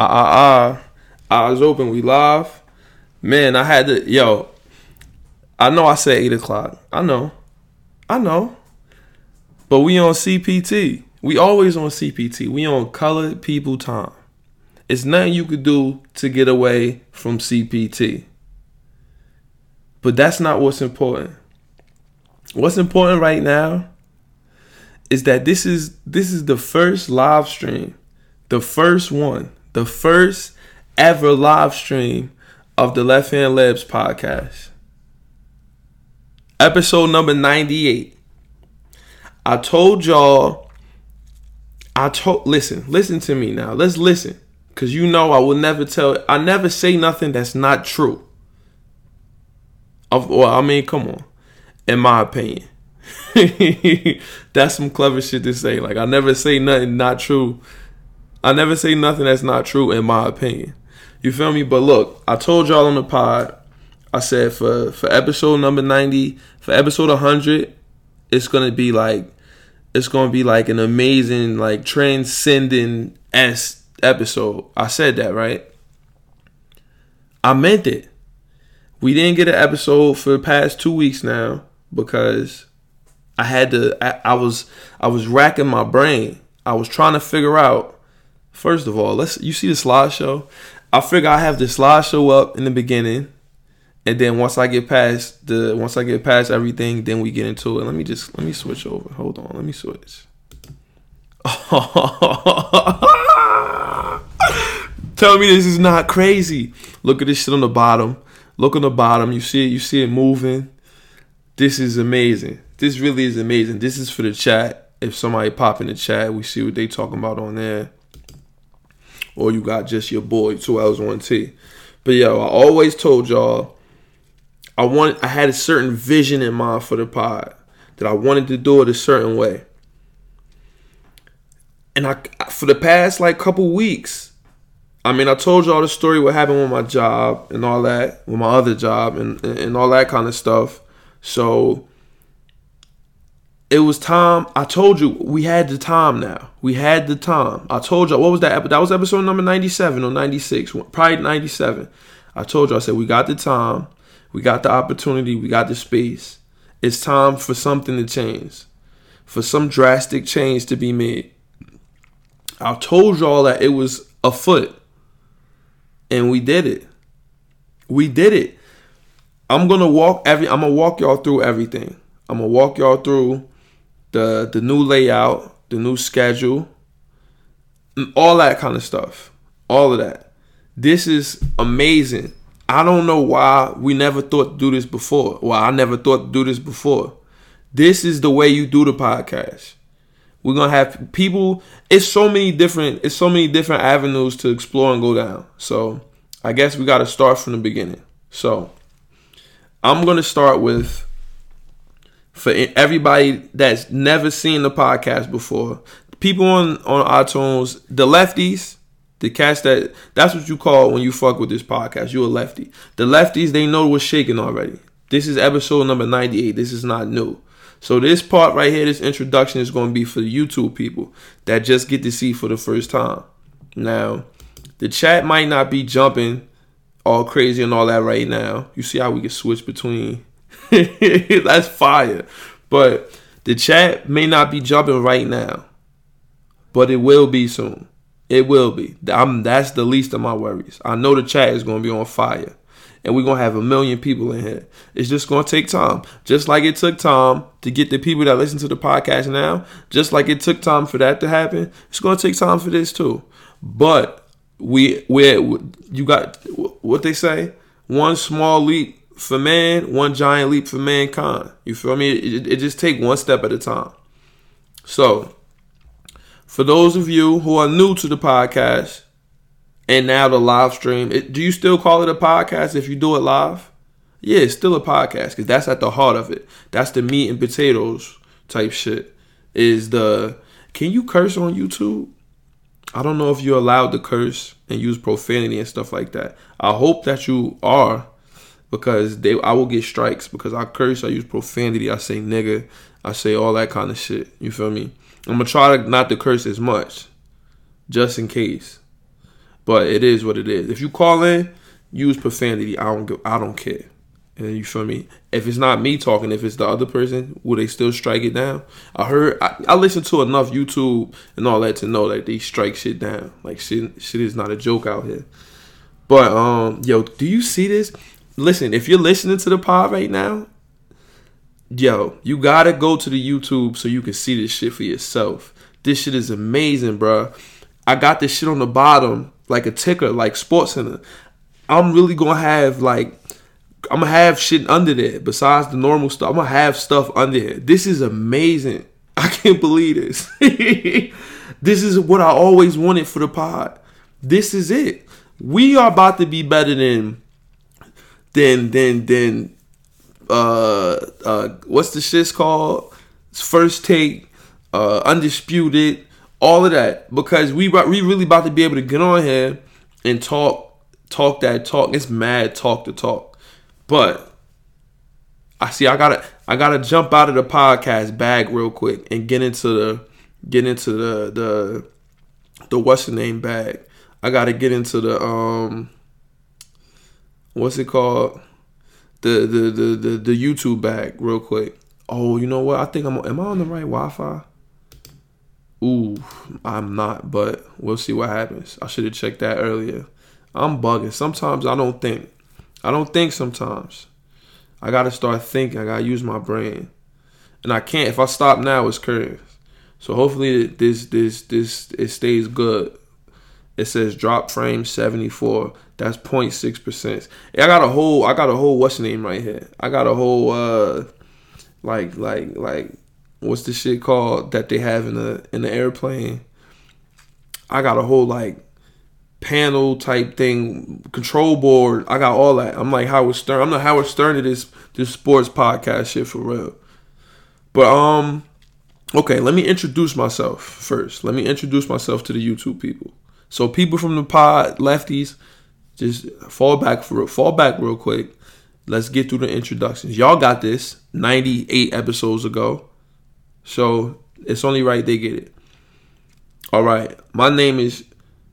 Ah ah ah. Eyes open. We live. Man, I had to. Yo, I know I said eight o'clock. I know. I know. But we on CPT. We always on CPT. We on colored people time. It's nothing you could do to get away from CPT. But that's not what's important. What's important right now is that this is this is the first live stream, the first one, the first ever live stream of the Left Hand Layups podcast. Episode number 98. I told y'all I told listen, listen to me now. Let's listen. Cause you know I will never tell I never say nothing that's not true. Of well, I mean, come on. In my opinion. that's some clever shit to say. Like I never say nothing not true. I never say nothing that's not true in my opinion. You feel me? But look, I told y'all on the pod, I said for for episode number 90, for episode 100, it's going to be like it's going to be like an amazing like transcending s episode. I said that, right? I meant it. We didn't get an episode for the past 2 weeks now because I had to I, I was I was racking my brain. I was trying to figure out first of all, let's you see the slideshow? I figure I have the slideshow up in the beginning. And then once I get past the once I get past everything, then we get into it. Let me just let me switch over. Hold on, let me switch. Tell me this is not crazy. Look at this shit on the bottom. Look on the bottom. You see it, you see it moving. This is amazing. This really is amazing. This is for the chat. If somebody pop in the chat, we see what they talking about on there. Or you got just your boy, two L's one T. But yo, I always told y'all I want I had a certain vision in mind for the pod that I wanted to do it a certain way. And I for the past like couple weeks, I mean, I told y'all the story what happened with my job and all that, with my other job and and all that kind of stuff. So it was time. I told you we had the time now. We had the time. I told you what was that? That was episode number ninety seven or ninety six, probably ninety seven. I told you I said we got the time, we got the opportunity, we got the space. It's time for something to change, for some drastic change to be made. I told y'all that it was afoot, and we did it. We did it. I'm gonna walk every. I'm gonna walk y'all through everything. I'm gonna walk y'all through the the new layout, the new schedule, all that kind of stuff. All of that. This is amazing. I don't know why we never thought to do this before. Well, I never thought to do this before. This is the way you do the podcast. We're gonna have people. It's so many different. It's so many different avenues to explore and go down. So I guess we got to start from the beginning. So I'm gonna start with for everybody that's never seen the podcast before. People on on iTunes, the lefties, the cats that that's what you call when you fuck with this podcast. You a lefty. The lefties they know what's shaking already. This is episode number 98. This is not new. So this part right here, this introduction is going to be for the YouTube people that just get to see for the first time. Now, the chat might not be jumping all crazy and all that right now. You see how we can switch between That's fire. But the chat may not be jumping right now, but it will be soon. It will be. I'm, that's the least of my worries. I know the chat is going to be on fire. And we're going to have a million people in here. It's just going to take time. Just like it took time to get the people that listen to the podcast now, just like it took time for that to happen, it's going to take time for this too. But we, we, you got what they say one small leap for man, one giant leap for mankind. You feel me? It, it, just take one step at a time. So, for those of you who are new to the podcast and now the live stream, it, do you still call it a podcast if you do it live? Yeah, it's still a podcast because that's at the heart of it. That's the meat and potatoes type shit. Is the can you curse on YouTube? I don't know if you're allowed to curse and use profanity and stuff like that. I hope that you are because they I will get strikes because I curse, I use profanity, I say nigga, I say all that kind of shit. You feel me? I'm gonna try to not to curse as much, just in case. But it is what it is. If you call in, use profanity. I don't go, I don't care. And you feel me? If it's not me talking, if it's the other person, will they still strike it down? I heard I, I listened to enough YouTube and all that to know that they strike shit down. Like shit shit is not a joke out here. But um yo, do you see this? Listen, if you're listening to the pod right now, yo, you gotta go to the YouTube so you can see this shit for yourself. This shit is amazing, bro. I got this shit on the bottom like a ticker, like Sports Center. I'm really gonna have like I'm gonna have shit under there besides the normal stuff. I'm gonna have stuff under here. This is amazing. I can't believe this. this is what I always wanted for the pod. This is it. We are about to be better than than than than uh uh what's the shit's called? First take, uh undisputed, all of that because we we really about to be able to get on here and talk talk that talk. It's mad talk to talk. But I see I gotta I gotta jump out of the podcast bag real quick and get into the get into the the the what's the name bag. I gotta get into the um what's it called? The the the the, the YouTube bag real quick. Oh, you know what? I think I'm am I on the right Wi-Fi? Ooh, I'm not, but we'll see what happens. I should have checked that earlier. I'm bugging. Sometimes I don't think. I don't think sometimes. I gotta start thinking. I gotta use my brain, and I can't. If I stop now, it's curves. So hopefully this this this it stays good. It says drop frame 74. That's 0.6 percent. I got a whole. I got a whole what's name right here. I got a whole uh like like like what's the shit called that they have in the in the airplane. I got a whole like panel type thing, control board. I got all that. I'm like Howard Stern. I'm the Howard Stern of this this sports podcast shit for real. But um, okay, let me introduce myself first. Let me introduce myself to the YouTube people. So people from the pod, lefties, just fall back for fall back real quick. Let's get through the introductions. Y'all got this 98 episodes ago. So it's only right they get it. All right. My name is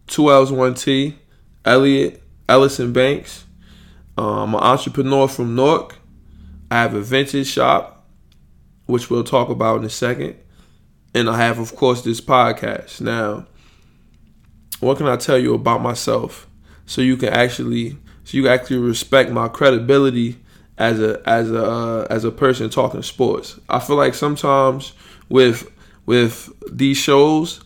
two L's one T, Elliot Ellison Banks. Um, I'm an entrepreneur from Newark. I have a vintage shop, which we'll talk about in a second. And I have, of course, this podcast. Now, what can I tell you about myself so you can actually so you actually respect my credibility as a as a uh, as a person talking sports? I feel like sometimes with with these shows,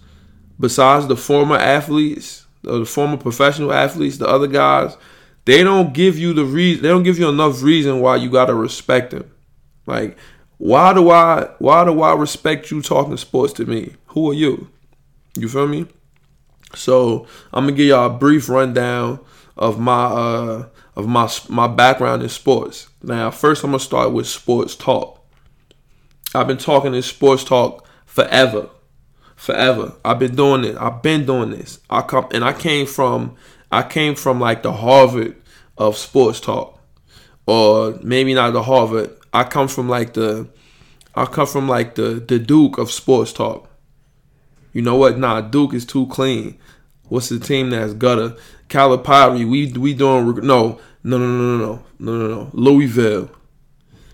besides the former athletes or the former professional athletes, the other guys, they don't give you the reason. They don't give you enough reason why you gotta respect them. Like, why do I why do I respect you talking sports to me? Who are you? You feel me? So I'm gonna give y'all a brief rundown of my uh of my my background in sports. Now, first I'm gonna start with sports talk. I've been talking in sports talk forever forever. I've been doing it. I've been doing this. I come and I came from I came from like the Harvard of sports talk. Or maybe not the Harvard. I come from like the I come from like the the Duke of sports talk. You know what? Nah, Duke is too clean. What's the team that's gutter? Calipari, we we doing no no no no no no no no Louisville.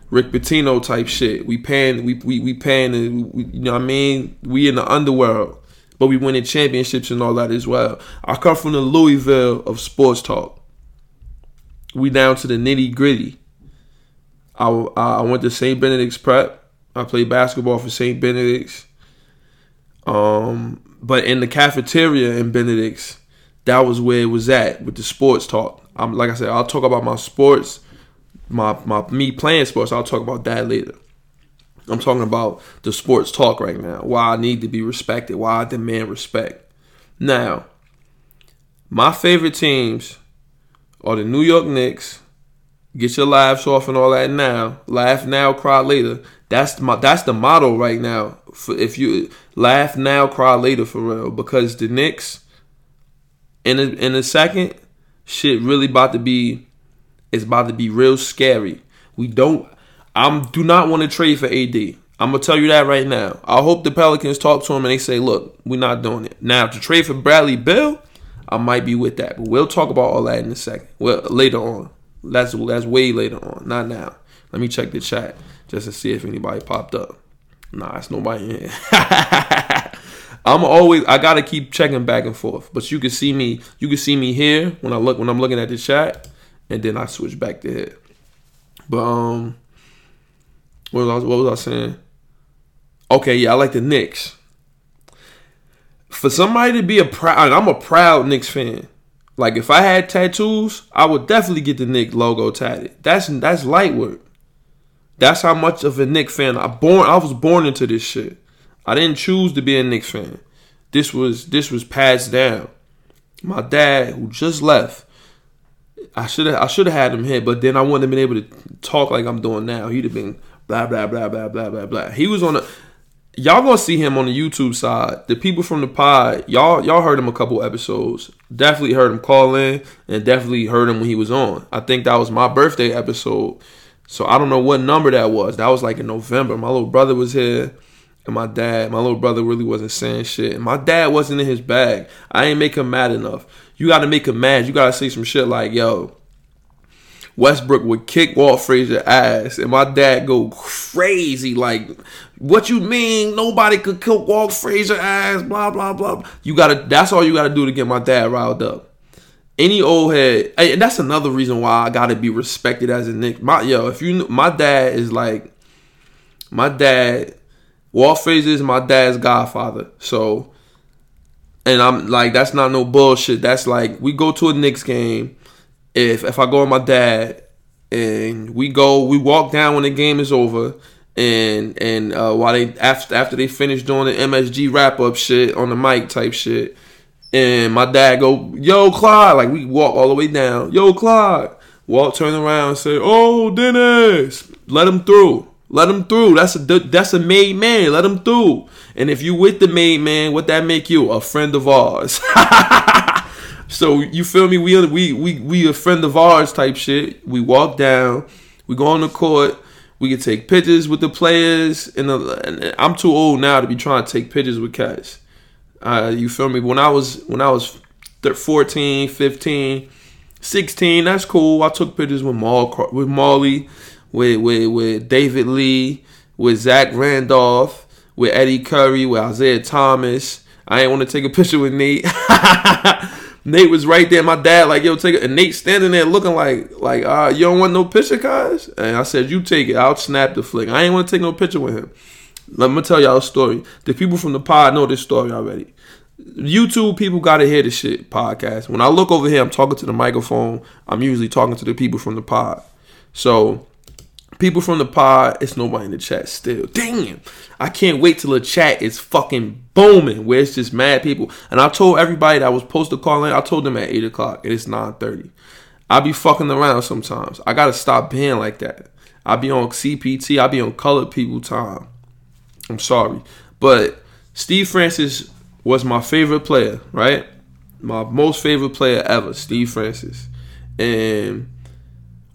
Rick Pitino type shit. We paying, we we we paying, we, you know what I mean? We in the underworld, but we winning championships and all that as well. I come from the Louisville of sports talk. We down to the nitty gritty. I I went to St. Benedict's Prep. I played basketball for St. Benedict's. Um, but in the cafeteria in Benedict's, that was where it was at with the sports talk. I'm like I said, I'll talk about my sports my my me playing sports. I'll talk about that later. I'm talking about the sports talk right now. Why I need to be respected. Why I demand respect. Now, my favorite teams are the New York Knicks. Get your laughs off and all that now. Laugh now, cry later. That's my that's the motto right now. For if you laugh now, cry later for real. Because the Knicks in a, in a second, shit really about to be is about to be real scary. We don't. I'm do not want to trade for AD. I'm gonna tell you that right now. I hope the Pelicans talk to him and they say, "Look, we're not doing it." Now to trade for Bradley Beal, I might be with that. But we'll talk about all that in a second. Well, later on. That's that's way later on, not now. Let me check the chat just to see if anybody popped up. Nah, it's nobody. I'm always I gotta keep checking back and forth. But you can see me, you can see me here when I look when I'm looking at the chat, and then I switch back to here. But um, what was I, what was I saying? Okay, yeah, I like the Knicks. For somebody to be a proud, I'm a proud Knicks fan. Like if I had tattoos, I would definitely get the Knicks logo tatted. That's that's light work. That's how much of a Knicks fan I born. I was born into this shit. I didn't choose to be a Knicks fan. This was this was passed down. My dad, who just left, I should have I should have had him here, but then I wouldn't have been able to talk like I'm doing now. He'd have been blah blah blah blah blah blah blah. He was on a y'all gonna see him on the YouTube side. The people from the pod, y'all y'all heard him a couple episodes. Definitely heard him call in, and definitely heard him when he was on. I think that was my birthday episode. So I don't know what number that was. That was like in November. My little brother was here, and my dad. My little brother really wasn't saying shit. And my dad wasn't in his bag. I ain't make him mad enough. You got to make him mad. You got to say some shit like, "Yo, Westbrook would kick Walt Frazier ass, and my dad go crazy like, "What you mean? Nobody could kick Walt Frazier ass?" Blah blah blah. You gotta. That's all you gotta do to get my dad riled up. Any old head, and that's another reason why I gotta be respected as a Knick. My yo, if you, my dad is like, my dad, Walt Frazier is my dad's godfather. So, and I'm like, that's not no bullshit. That's like, we go to a Knicks game if if I go with my dad and we go, we walk down when the game is over, and and uh, while they after after they finish doing the MSG wrap up shit on the mic type shit, and my dad go, "Yo, Clyde," like we walk all the way down, "Yo, Clyde," Walt turn around and say, "Oh, Dennis, let him through." Let him through. That's a that's a made man. Let him through. And if you with the made man, what that make you? A friend of ours. So you feel me? We we we we a friend of ours type shit. We walk down, we go on the court, we can take pictures with the players. And, uh, and I'm too old now to be trying to take pictures with cats. Uh, you feel me? When I was when I was 14, 15, 16, that's cool. I took pictures with Maul, with Molly, with with with David Lee, with Zach Randolph, with Eddie Curry, with Isiah Thomas. I ain't want to take a picture with Nate. Nate was right there. My dad like, yo, take it. And Nate standing there looking like, like, uh, you don't want no picture, guys? And I said, you take it. I'll snap the flick. I ain't want to take no picture with him. Let me tell y'all a story. The people from the pod know this story already. YouTube people gotta hear the shit podcast. When I look over here, I'm talking to the microphone. I'm usually talking to the people from the pod. So People from the pod, it's nobody in the chat still. Damn. I can't wait till the chat is fucking booming where it's just mad people. And I told everybody that was supposed to call in, I told them at 8 o'clock and it's 9.30. I be fucking around sometimes. I gotta stop being like that. I be on CPT, I be on colored people time. I'm sorry. But Steve Francis was my favorite player, right? My most favorite player ever, Steve Francis. And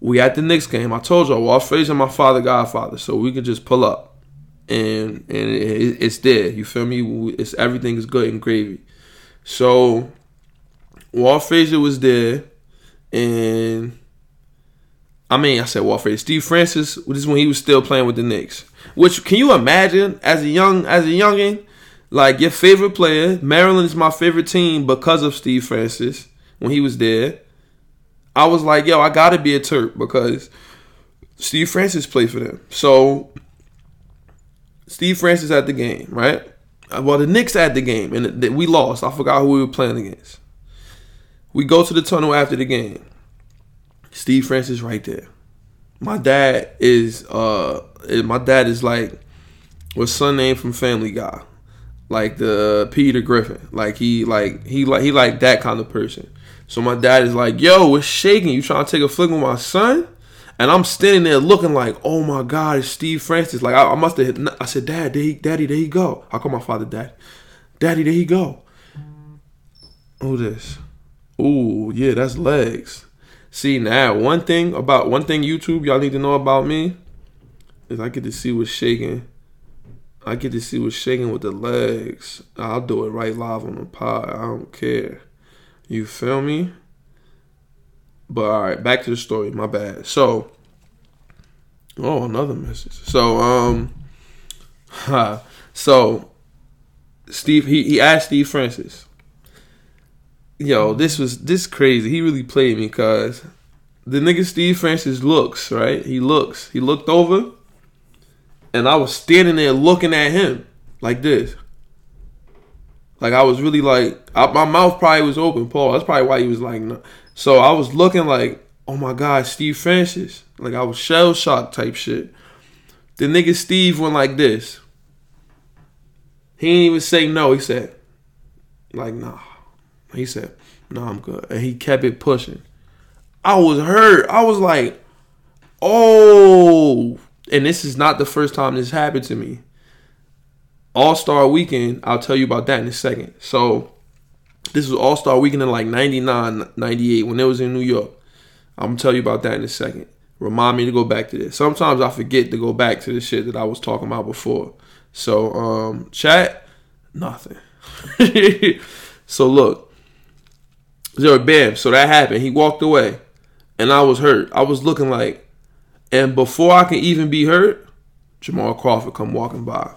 we at the Knicks game. I told y'all, Walt Frazier, my father, Godfather, so we could just pull up, and and it, it's there. You feel me? It's everything is good and gravy. So Walt Frazier was there, and I mean, I said Walt Frazier. Steve Francis. This is when he was still playing with the Knicks. Which can you imagine as a young as a youngin, like your favorite player? Maryland is my favorite team because of Steve Francis when he was there. I was like, yo, I gotta be a Terp because Steve Francis played for them. So Steve Francis at the game, right? Well, the Knicks at the game, and we lost. I forgot who we were playing against. We go to the tunnel after the game. Steve Francis right there. My dad is uh my dad is like what's son name from Family Guy. Like the uh, Peter Griffin. Like he like he like he like that kind of person. So my dad is like, "Yo, what's shaking? You trying to take a flick with my son?" And I'm standing there looking like, "Oh my God, it's Steve Francis!" Like I, I must have. I said, "Dad, he, Daddy, there he go." I call my father Dad. Daddy, there he go. Who this? Ooh, yeah, that's legs. See now, one thing about one thing YouTube y'all need to know about me is I get to see what's shaking. I get to see what's shaking with the legs. I'll do it right live on the pod. I don't care. You feel me? But all right, back to the story. My bad. So, oh, another message. So, um, ha. so Steve, he, he asked Steve Francis, yo, this was this crazy. He really played me because the nigga Steve Francis looks right. He looks. He looked over, and I was standing there looking at him like this. Like I was really like I, my mouth probably was open. Paul. That's probably why he was like. No. So I was looking like, oh my god, Steve Francis. Like I was shell shocked type shit. The nigga Steve went like this. He didn't even say no. He said, like, nah. He said, no, I'm good. And he kept it pushing. I was hurt. I was like, oh. And this is not the first time this happened to me. All Star Weekend, I'll tell you about that in a second. So, this was All Star Weekend in like 99, 98 when it was in New York. I'm to tell you about that in a second. Remind me to go back to this. Sometimes I forget to go back to the shit that I was talking about before. So, um, chat, nothing. so look, zero bam. So that happened. He walked away, and I was hurt. I was looking like, and before I can even be hurt, Jamal Crawford come walking by,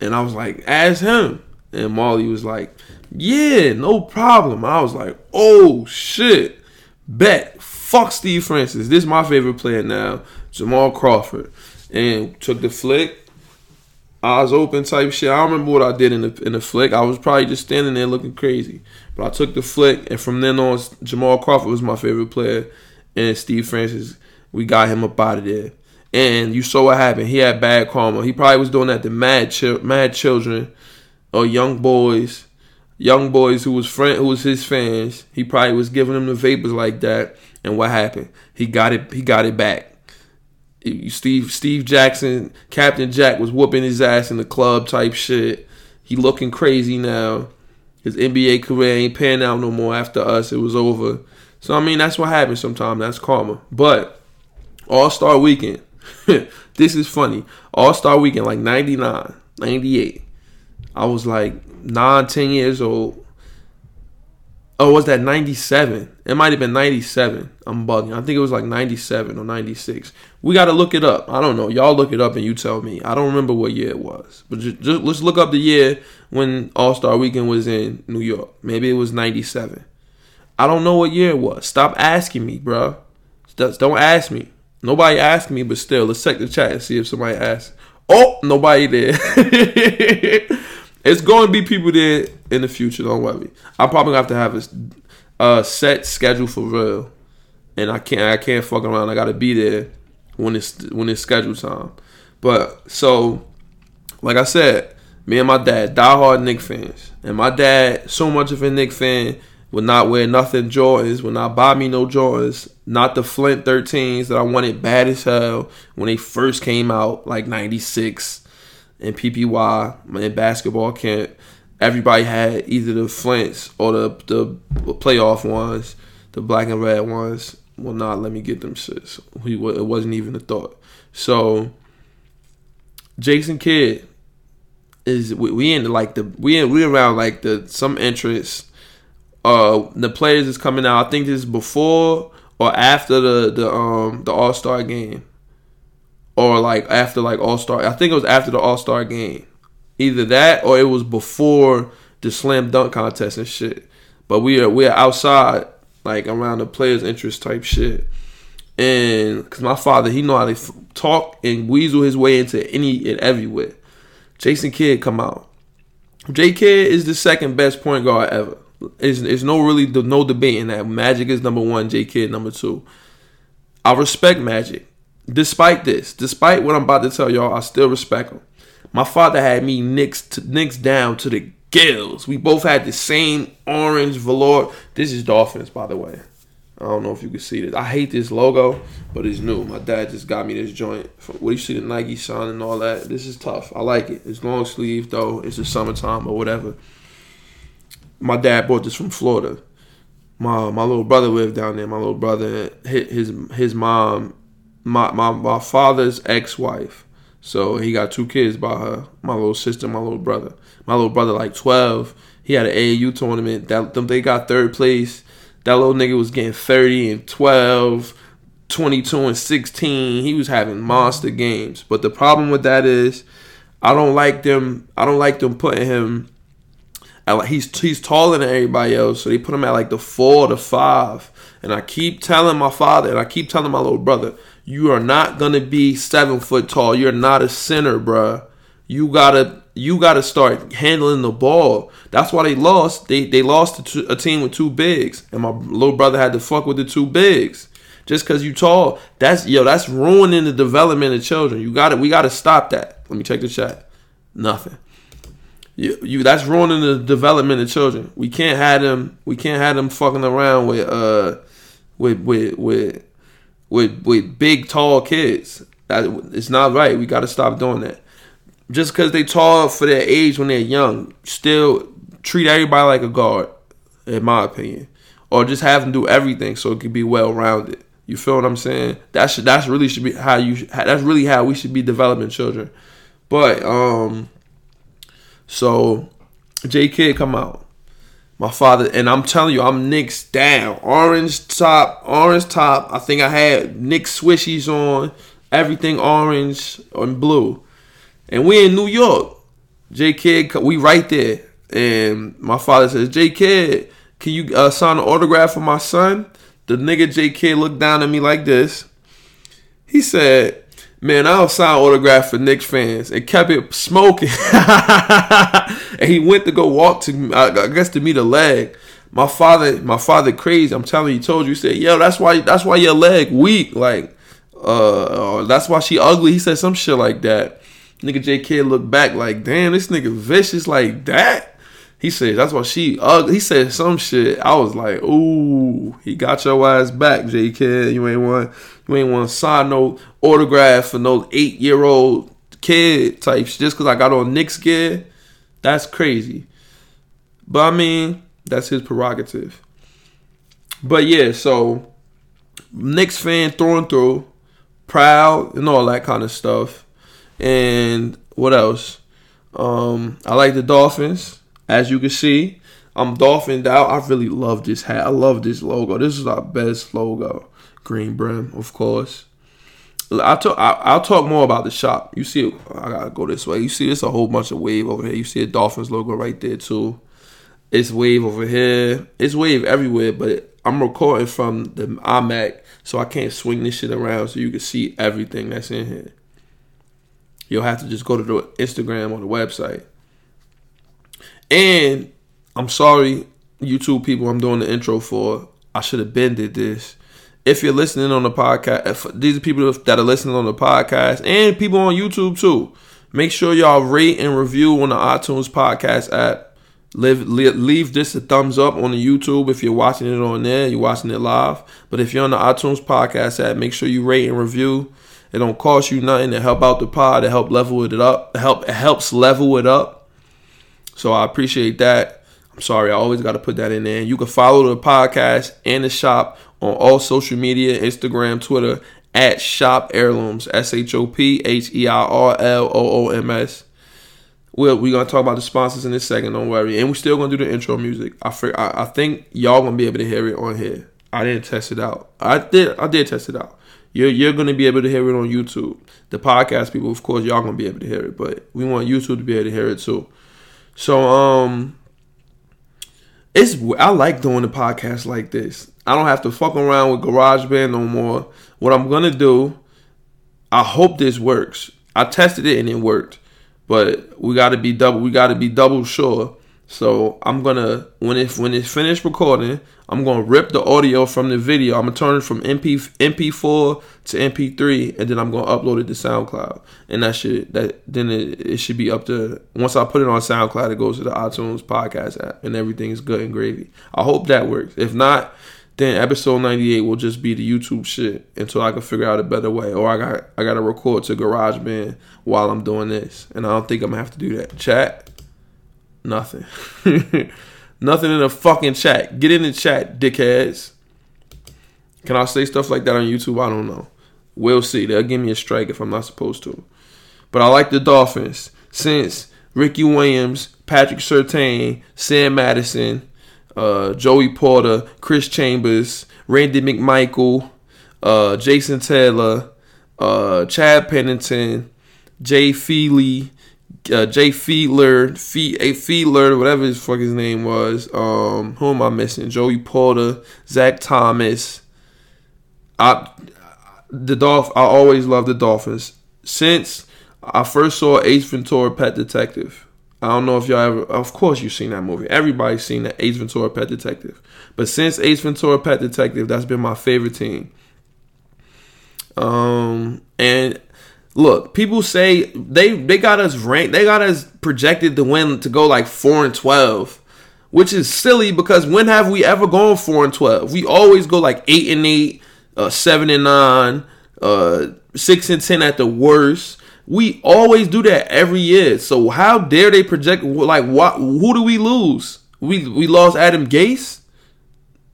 and I was like, ask him. And Molly was like, yeah, no problem. I was like, oh shit, bet. Fuck Steve Francis. This is my favorite player now, Jamal Crawford. And took the flick, eyes open type shit. I don't remember what I did in the in the flick. I was probably just standing there looking crazy. But I took the flick, and from then on, Jamal Crawford was my favorite player, and Steve Francis. We got him up out of there. And you saw what happened. He had bad karma. He probably was doing that to mad chi- mad children or young boys, young boys who was friend who was his fans. He probably was giving them the vapors like that. And what happened? He got it. He got it back. Steve Steve Jackson, Captain Jack was whooping his ass in the club type shit. He looking crazy now. His NBA career ain't panning out no more after us. It was over. So I mean that's what happens sometimes. That's karma. But All Star Weekend. this is funny. All Star Weekend, like 99, 98. I was like 9, 10 years old. Oh, was that 97? It might have been 97. I'm bugging. I think it was like 97 or 96. We got to look it up. I don't know. Y'all look it up and you tell me. I don't remember what year it was. But just, just let's look up the year when All Star Weekend was in New York. Maybe it was 97. I don't know what year it was. Stop asking me, bro. Just don't ask me. Nobody asked me, but still, let's check the chat and see if somebody asked. Oh, nobody did. It's going to be people there in the future. Don't worry. I'm probably gonna have to have a, set schedule for real, and I can't I can't fuck around. I got to be there when it's when it's scheduled time. But so, like I said, me and my dad, diehard Knick fans, and my dad, so much of a Knick fan, would not wear nothing Jordans, would not buy me no Jordans, not the Flint 13s that I wanted bad as hell when they first came out, like 96 in PPY in basketball camp, everybody had either the Flints or the the playoff ones, the black and red ones. Well, not let me get them. We it wasn't even a thought. So Jason Kidd is we, we in like the we in we around like the some entrance. Uh, the players is coming out. I think this is before or after the the um the All Star game or like after like All Star. I think it was after the All Star game. Either that or it was before the slam dunk contest and shit. But we are we are outside like around the players' interest type shit. And because my father, he know how to f- talk and weasel his way into any and everywhere. Jason Kidd come out. J Kidd is the second best point guard ever. It's, it's no really no debating that. Magic is number one, J Kidd number two. I respect Magic despite this, despite what I'm about to tell y'all, I still respect him. My father had me Knicks to, Knicks down to the gills. We both had the same orange velour. This is Dolphins, by the way. I don't know if you can see this. I hate this logo, but it's new. My dad just got me this joint. What you see the Nike sign and all that? This is tough. I like it. It's long sleeve though. It's the summertime or whatever. My dad bought this from Florida. My my little brother lived down there. My little brother, his his mom my, my, my father's ex-wife. So he got two kids by her. My little sister, my little brother. My little brother like 12. He had an AAU tournament. That them they got third place. That little nigga was getting 30 and 12, 22 and 16. He was having monster games. But the problem with that is I don't like them I don't like them putting him he's he's taller than everybody else, so they put him at like the four to five. And I keep telling my father and I keep telling my little brother, you are not gonna be seven foot tall. You're not a center, bruh. You gotta you gotta start handling the ball. That's why they lost. They they lost to a team with two bigs, and my little brother had to fuck with the two bigs. Just cause you tall, that's yo, that's ruining the development of children. You got to We got to stop that. Let me check the chat. Nothing. You, you that's ruining the development of children. We can't have them. We can't have them fucking around with uh with with with with with big tall kids. That it's not right. We got to stop doing that. Just because they tall for their age when they're young, still treat everybody like a guard, in my opinion, or just have them do everything so it can be well rounded. You feel what I'm saying? That should that's really should be how you that's really how we should be developing children. But um, so J Kidd come out. My father and I'm telling you, I'm Knicks down. Orange top, orange top. I think I had Knicks swishies on, everything orange and blue. And we in New York. J Kidd, we right there. And my father says, J Kidd, can you uh, sign an autograph for my son? The nigga J Kidd looked down at me like this. He said, Man, I'll sign autograph for Knicks fans and kept it smoking. and he went to go walk to, I guess, to meet a leg. My father, my father, crazy. I'm telling you, told you, said, "Yo, that's why, that's why your leg weak. Like, uh, that's why she ugly." He said some shit like that. Nigga J Kidd looked back like, "Damn, this nigga vicious like that." He said, "That's why she ugly." He said some shit. I was like, "Ooh, he got your ass back, J Kidd. You ain't want." You ain't want to sign no autograph for no eight year old kid types just because I got on Knicks gear. That's crazy. But I mean, that's his prerogative. But yeah, so Knicks fan through and through, proud and all that kind of stuff. And what else? Um, I like the Dolphins, as you can see. I'm dolphined out. I really love this hat. I love this logo. This is our best logo green brim, of course. I'll talk. I'll talk more about the shop. You see, I gotta go this way. You see, it's a whole bunch of wave over here. You see a Dolphins logo right there too. It's wave over here. It's wave everywhere. But I'm recording from the iMac, so I can't swing this shit around so you can see everything that's in here. You'll have to just go to the Instagram or the website. And I'm sorry, YouTube people. I'm doing the intro for. I should have been did this if you're listening on the podcast, these are people that are listening on the podcast and people on YouTube too. Make sure y'all rate and review on the iTunes podcast app. Leave, leave this a thumbs up on the YouTube if you're watching it on there, you're watching it live. But if you're on the iTunes podcast app, make sure you rate and review. It don't cost you nothing to help out the pod, to help level it up. Help it helps level it up. So I appreciate that. I'm sorry, I always got to put that in there. You can follow the podcast and the shop on all social media Instagram, Twitter at Shop Heirlooms, S H O P H E I R L O O M S. We're, we're gonna talk about the sponsors in a second, don't worry. And we're still gonna do the intro music. I, I I think y'all gonna be able to hear it on here. I didn't test it out. I did I did test it out. You're you're gonna be able to hear it on YouTube. The podcast people, of course, y'all gonna be able to hear it, but we want YouTube to be able to hear it too. So um it's I like doing the podcast like this. I don't have to fuck around with GarageBand no more. What I'm gonna do, I hope this works. I tested it and it worked, but we got to be double. We got to be double sure. So I'm gonna when it when it's finished recording, I'm gonna rip the audio from the video. I'm gonna turn it from MP MP4 to MP3, and then I'm gonna upload it to SoundCloud. And that should that then it, it should be up to once I put it on SoundCloud, it goes to the iTunes podcast app, and everything's good and gravy. I hope that works. If not, then episode 98 will just be the YouTube shit until I can figure out a better way. Or I got I gotta record to GarageBand while I'm doing this, and I don't think I'm gonna have to do that. Chat, nothing. Nothing in the fucking chat. Get in the chat, dickheads. Can I say stuff like that on YouTube? I don't know. We'll see. They'll give me a strike if I'm not supposed to. But I like the Dolphins since Ricky Williams Patrick Surtain, Sam Madison, uh, Joey Porter, Chris Chambers, Randy McMichael, uh, Jason Taylor, uh, Chad Pennington, Jay Feely, uh, Jay Fiedler, Fe- a Fiedler, whatever his fuck his name was. Um, who am I missing? Joey Porter, Zach Thomas. I the Dolph. I always love the Dolphins since I first saw Ace Ventura: Pet Detective. I don't know if y'all ever. Of course, you've seen that movie. Everybody's seen that Ace Ventura: Pet Detective. But since Ace Ventura: Pet Detective, that's been my favorite team. Um, and look, people say they they got us ranked, they got us projected to win to go like four and twelve, which is silly because when have we ever gone four and twelve? We always go like eight and eight, uh, seven and nine, uh, six and ten at the worst. We always do that every year. So how dare they project like what? Who do we lose? We we lost Adam Gase.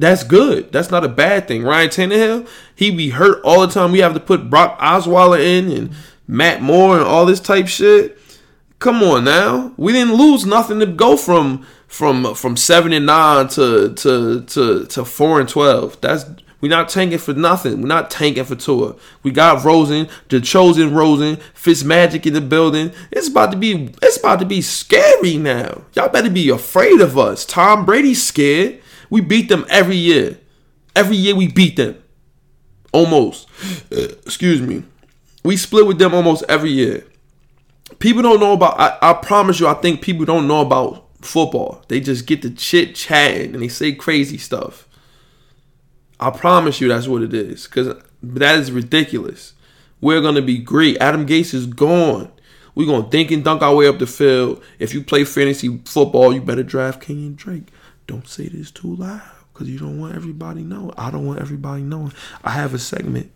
That's good. That's not a bad thing. Ryan Tannehill, he be hurt all the time. We have to put Brock Osweiler in and Matt Moore and all this type shit. Come on now. We didn't lose nothing to go from from from seven and nine to to to to four and twelve. That's we're not tanking for nothing. We're not tanking for Tua. We got Rosen, the chosen Rosen, Fitzmagic in the building. It's about to be it's about to be scary now. Y'all better be afraid of us. Tom Brady's scared. We beat them every year. Every year we beat them. Almost. Uh, excuse me. We split with them almost every year. People don't know about I, I promise you, I think people don't know about football. They just get the chit chatting and they say crazy stuff. I promise you that's what it is. Cause that is ridiculous. We're gonna be great. Adam Gase is gone. We're gonna think and dunk our way up the field. If you play fantasy football, you better draft Kenyan Drake. Don't say this too loud because you don't want everybody knowing. I don't want everybody knowing. I have a segment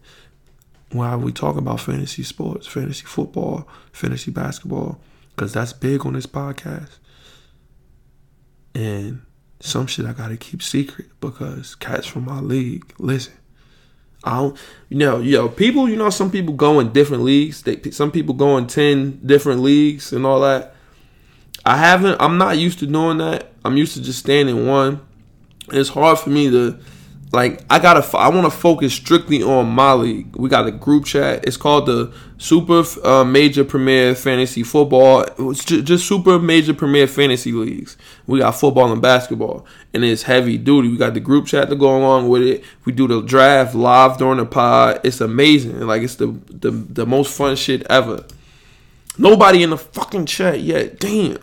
where we talk about fantasy sports, fantasy football, fantasy basketball, because that's big on this podcast. And some shit I gotta keep secret because cats from my league, listen. I don't, you know, yo, people, you know, some people go in different leagues. They, some people go in ten different leagues and all that. I haven't. I'm not used to doing that. I'm used to just staying in one. It's hard for me to like. I gotta. I want to focus strictly on my league. We got a group chat. It's called the Super uh, Major Premier Fantasy Football. It's just, just Super Major Premier Fantasy Leagues. We got football and basketball, and it's heavy duty. We got the group chat to go along with it. We do the draft live during the pod. It's amazing. Like it's the the the most fun shit ever. Nobody in the fucking chat yet. Damn.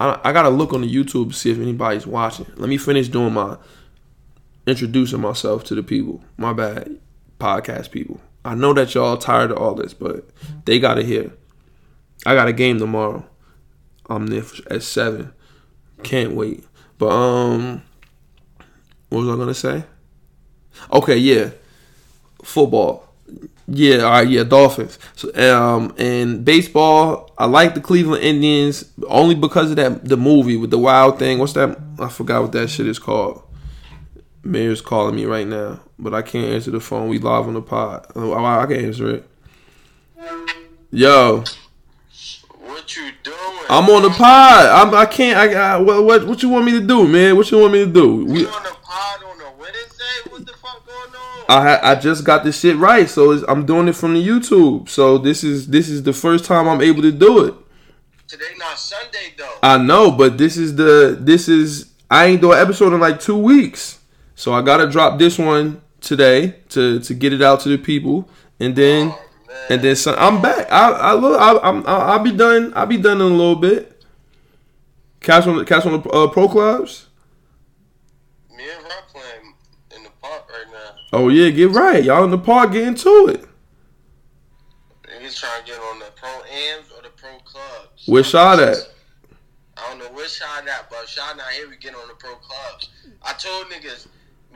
I, I gotta look on the YouTube to see if anybody's watching. Let me finish doing my introducing myself to the people. My bad, podcast people. I know that y'all tired of all this, but they gotta hear. I got a game tomorrow. I'm there at seven. Can't wait. But um, what was I gonna say? Okay, yeah, football. Yeah, all right, yeah, Dolphins. So, um, and baseball, I like the Cleveland Indians only because of that the movie with the wild thing. What's that? I forgot what that shit is called. Mayor's calling me right now, but I can't answer the phone. We live on the pod. Oh, I, I can answer it. Yo. What you doing? I'm on the pod. I'm, I can't. I, I what, what what you want me to do, man? What you want me to do? We, on the pod on a Wednesday? What the fuck going on? I I just got this shit right, so I'm doing it from the YouTube. So this is this is the first time I'm able to do it. Today not Sunday though. I know, but this is the this is I ain't doing an episode in like two weeks, so I gotta drop this one today to to get it out to the people, and then. Oh, and then so I'm back. I I look. I, I'm. I'll be done. I'll be done in a little bit. Catch on the catch on the uh, pro clubs. Me and Rock playing in the park right now. Oh yeah, get right. Y'all in the park, get into it. He's trying to get on the pro ams or the pro clubs. Where shot at? I don't know where shot at, but shot not here. We get on the pro clubs. I told niggas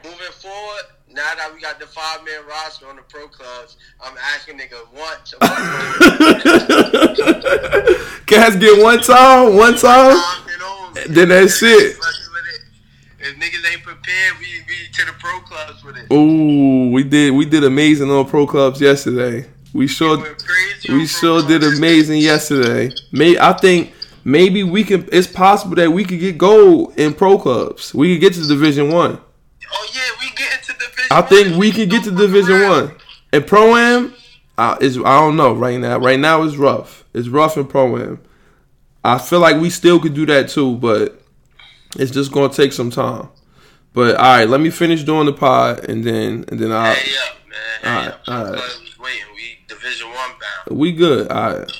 moving forward, now that we got the five man roster on the pro clubs, I'm asking niggas once. Cats get one time, one time, then that's it. If niggas ain't prepared, we be to the pro clubs with it. Ooh, we did we did amazing on pro clubs yesterday. We sure we sure did amazing yesterday. May I think maybe we can. It's possible that we could get gold in pro clubs. We could get to Division One. Oh yeah, we get into Division. I think one. we can get to Division One. And pro am, uh, is I don't know right now. Right now it's rough. It's rough in pro am. I feel like we still could do that too, but it's just gonna take some time. But all right, let me finish doing the pod, and then and then I'll. Hey up, man. Hey Alright, up. alright. We waiting. We Division One bound. We good. All right.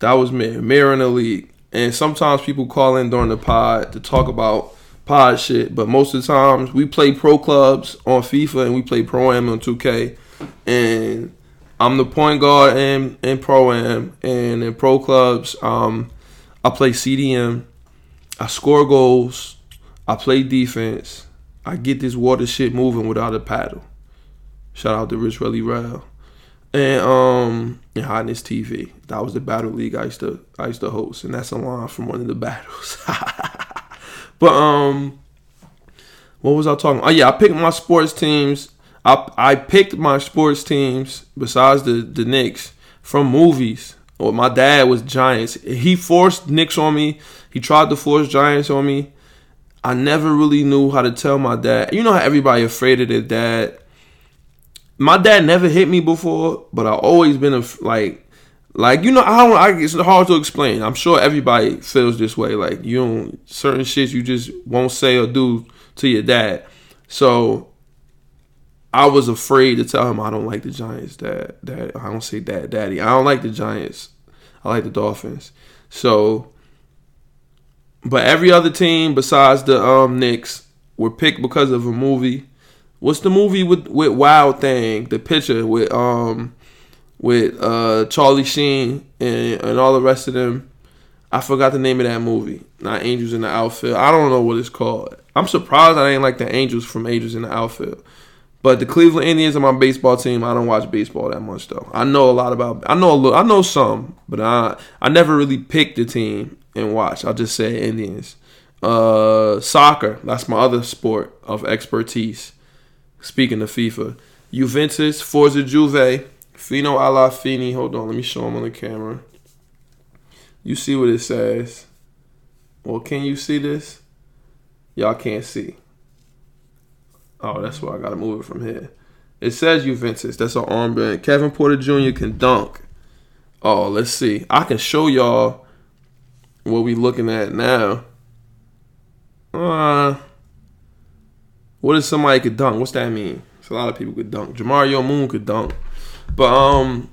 That was me, Mayor in the league. And sometimes people call in during the pod to talk about pod shit, but most of the times we play pro clubs on FIFA and we play pro am on 2K. And I'm the point guard in, in pro am and in pro clubs, um, I play CDM. I score goals. I play defense. I get this water shit moving without a paddle. Shout out to Rich Relly Rail. And um and Hotness TV. That was the battle league I used to I used to host, and that's a line from one of the battles. but um what was I talking? Oh yeah, I picked my sports teams. I I picked my sports teams besides the the Knicks from movies. Well, my dad was Giants. He forced Knicks on me. He tried to force Giants on me. I never really knew how to tell my dad. You know how everybody afraid of their dad my dad never hit me before, but I always been a, like, like you know, I don't. I, it's hard to explain. I'm sure everybody feels this way. Like you don't certain shit you just won't say or do to your dad. So I was afraid to tell him I don't like the Giants. Dad, dad. I don't say dad, daddy. I don't like the Giants. I like the Dolphins. So, but every other team besides the um Knicks were picked because of a movie. What's the movie with with Wild Thing? The picture with um with uh Charlie Sheen and and all the rest of them. I forgot the name of that movie. Not Angels in the Outfield. I don't know what it's called. I'm surprised I ain't like the Angels from Angels in the Outfield. But the Cleveland Indians are my baseball team. I don't watch baseball that much though. I know a lot about. I know a little. I know some, but I I never really picked the team and watch. I'll just say Indians. Uh, soccer. That's my other sport of expertise. Speaking of FIFA, Juventus, Forza Juve, Fino alla Fine. Hold on, let me show him on the camera. You see what it says? Well, can you see this? Y'all can't see. Oh, that's why I gotta move it from here. It says Juventus. That's an armband. Kevin Porter Jr. can dunk. Oh, let's see. I can show y'all what we looking at now. Uh, what if somebody could dunk? What's that mean? It's a lot of people could dunk. Jamario Moon could dunk. But um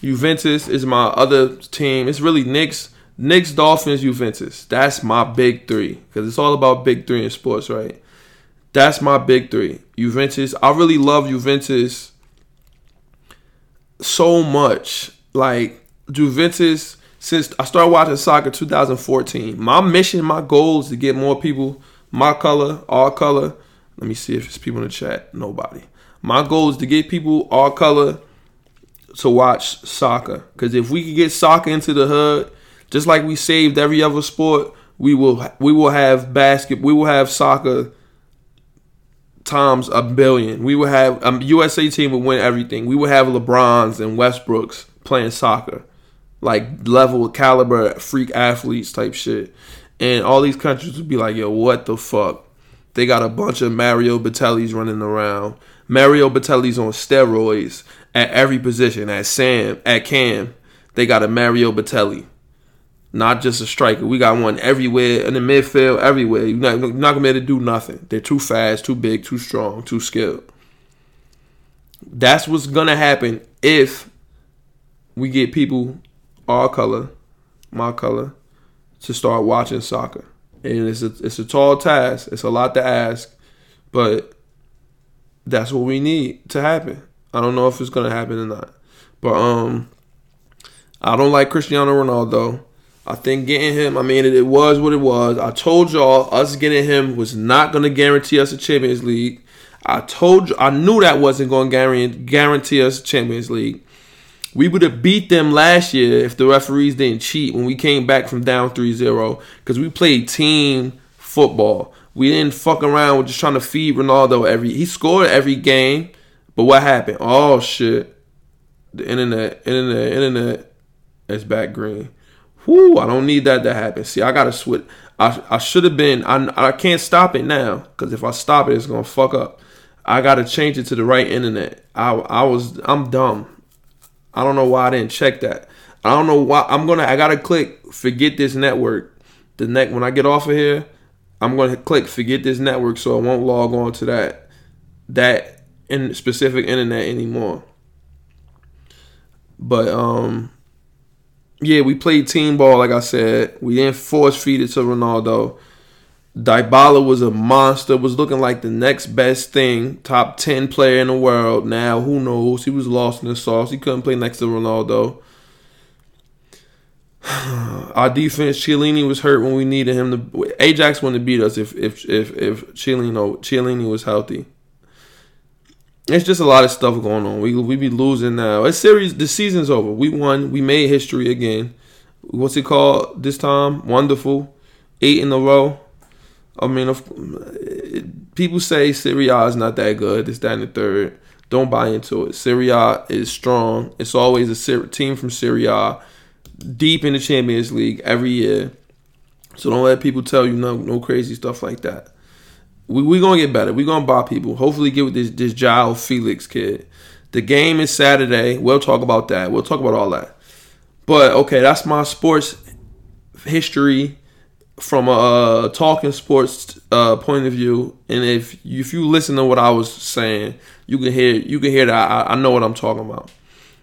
Juventus is my other team. It's really Knicks, Knicks, Dolphins, Juventus. That's my big three. Because it's all about big three in sports, right? That's my big three. Juventus. I really love Juventus so much. Like Juventus, since I started watching soccer 2014, my mission, my goal is to get more people my color, all color. Let me see if there's people in the chat. Nobody. My goal is to get people all color to watch soccer. Because if we could get soccer into the hood, just like we saved every other sport, we will we will have basket. We will have soccer times a billion. We will have a um, USA team will win everything. We will have LeBrons and Westbrooks playing soccer, like level caliber freak athletes type shit. And all these countries would be like, yo, what the fuck? They got a bunch of Mario Balotellis running around. Mario Balotelli's on steroids at every position. At Sam, at Cam, they got a Mario Balotelli. Not just a striker. We got one everywhere in the midfield, everywhere. You're not, you're not gonna be able to do nothing. They're too fast, too big, too strong, too skilled. That's what's gonna happen if we get people our color, my color, to start watching soccer. And it's a it's a tall task. It's a lot to ask, but that's what we need to happen. I don't know if it's gonna happen or not. But um I don't like Cristiano Ronaldo. I think getting him, I mean, it, it was what it was. I told y'all, us getting him was not going to guarantee us a Champions League. I told you, I knew that wasn't going to guarantee us a Champions League. We would have beat them last year if the referees didn't cheat when we came back from down 3-0 because we played team football. We didn't fuck around with just trying to feed Ronaldo every. He scored every game, but what happened? Oh shit! The internet, internet, internet is back green. Whoo, I don't need that to happen. See, I gotta switch. I I should have been. I I can't stop it now because if I stop it, it's gonna fuck up. I gotta change it to the right internet. I I was I'm dumb. I don't know why I didn't check that. I don't know why I'm gonna. I gotta click forget this network. The neck when I get off of here, I'm gonna click forget this network so I won't log on to that that in specific internet anymore. But um yeah, we played team ball, like I said. We didn't force feed it to Ronaldo. Dybala was a monster, was looking like the next best thing, top 10 player in the world. Now, who knows? He was lost in the sauce. He couldn't play next to Ronaldo. Our defense, Chiellini was hurt when we needed him to. Ajax wouldn't beat us if if if if Chiellini Chiellini was healthy. It's just a lot of stuff going on. We we be losing now. It's series. The season's over. We won. We made history again. What's it called this time? Wonderful. Eight in a row. I mean, if, people say Serie A is not that good. It's in the third. Don't buy into it. Serie A is strong. It's always a team from Serie A deep in the Champions League every year. So don't let people tell you no no crazy stuff like that we we gonna get better. We gonna buy people. Hopefully, get with this this João Felix kid. The game is Saturday. We'll talk about that. We'll talk about all that. But okay, that's my sports history from a talking sports uh, point of view. And if if you listen to what I was saying, you can hear you can hear that I, I know what I'm talking about.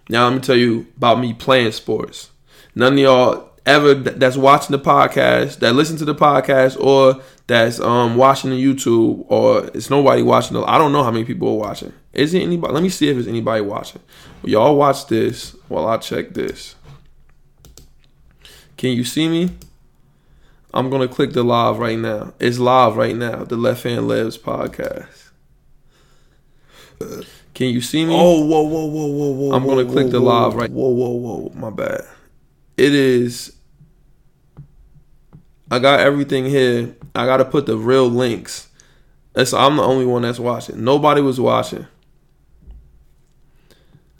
Now let me tell you about me playing sports. None of y'all ever that's watching the podcast, that listen to the podcast, or that's um watching the YouTube, or it's nobody watching. The, I don't know how many people are watching. Is it anybody? Let me see if it's anybody watching. Y'all watch this while I check this. Can you see me? I'm gonna click the live right now. It's live right now. The Left Hand Layups podcast. Can you see me? Oh, whoa, whoa, whoa, whoa, whoa. I'm gonna click whoa, the whoa, live right. Whoa, whoa, whoa. My bad. It is. I got everything here. I got to put the real links. That's I'm the only one that's watching. Nobody was watching.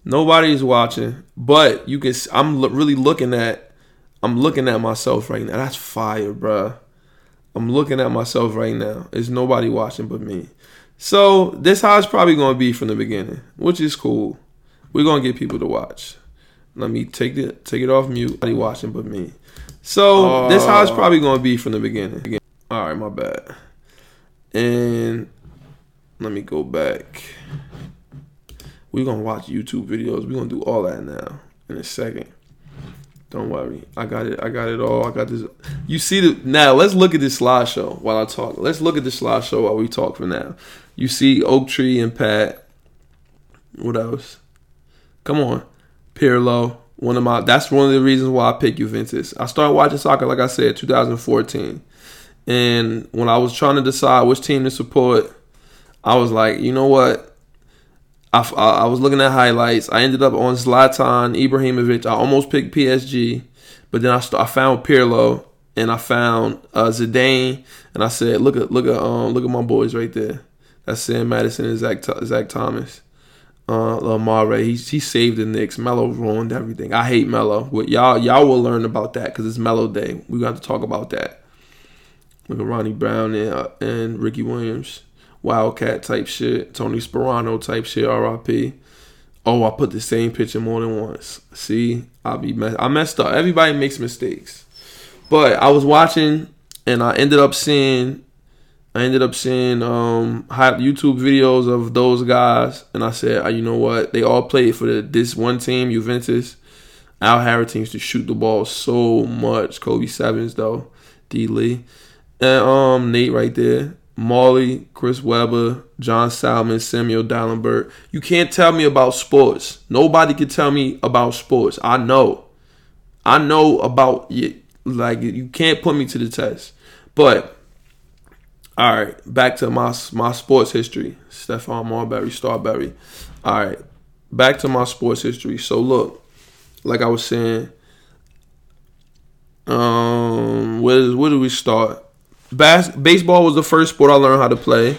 Nobody's watching, but you can. I'm really looking at. I'm looking at myself right now. That's fire, bruh. I'm looking at myself right now. There's nobody watching but me. So this how it's probably gonna be from the beginning, which is cool. We're gonna get people to watch. Let me take it take it off mute. Nobody watching but me. So this how it's oh. probably gonna be from the beginning. All right, my bad. And let me go back. We're gonna watch YouTube videos. We're gonna do all that now in a second. Don't worry. I got it. I got it all. I got this. You see the now. Let's look at this slideshow while I talk. Let's look at this slideshow while we talk for now. You see Oak Tree and Pat. What else? Come on, Pirlo. One of my. That's one of the reasons why I pick Juventus. I started watching soccer, like I said, 2014, and when I was trying to decide which team to support, I was like, you know what? I, I, was looking at highlights. I ended up on Zlatan Ibrahimovic. I almost picked PSG, but then I, st- I found Pirlo and I found uh, Zidane, and I said, look at look at um look at my boys right there. That's Sam Madison and Zach Zach Thomas. Uh, Lamar he he saved the Knicks. Melo ruined everything. I hate Melo. Y'all y'all will learn about that because it's Melo Day. We got to talk about that. Look at Ronnie Brown and uh, and Ricky Williams. Wildcat type shit, Tony Sparano type shit, RIP. Oh, I put the same picture more than once. See, I be mess- I messed up. Everybody makes mistakes, but I was watching and I ended up seeing, I ended up seeing um YouTube videos of those guys, and I said, you know what? They all played for the, this one team, Juventus. Al Harris used to shoot the ball so much. Kobe Sevens though, D Lee, and um Nate right there. Molly, Chris Webber, John Salmon, Samuel Dalembert. You can't tell me about sports. Nobody can tell me about sports. I know. I know about like you can't put me to the test. But all right, back to my my sports history. Stephon Marbury, Starbury. All right, back to my sports history. So look, like I was saying, um, where where do we start? Bas- baseball was the first sport I learned how to play.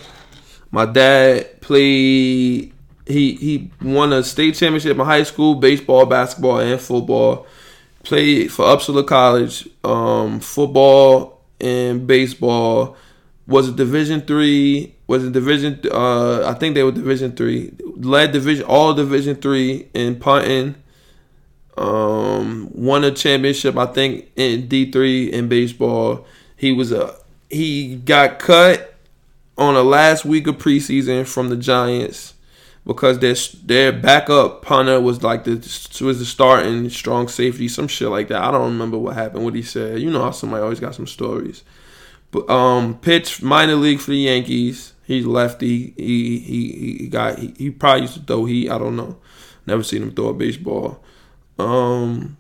My dad played. He he won a state championship in high school, baseball, basketball, and football. played for Upsala College, um, football and baseball. Was it Division three? Was it Division? Uh, I think they were Division three. Led Division all Division three in punting. Um, won a championship, I think, in D three in baseball. He was a he got cut on the last week of preseason from the Giants because their their backup punter was like the was the starting strong safety, some shit like that. I don't remember what happened, what he said. You know how somebody always got some stories. Um, pitched minor league for the Yankees. He's lefty. He he he got he, he probably used to throw heat. I don't know. Never seen him throw a baseball. Um,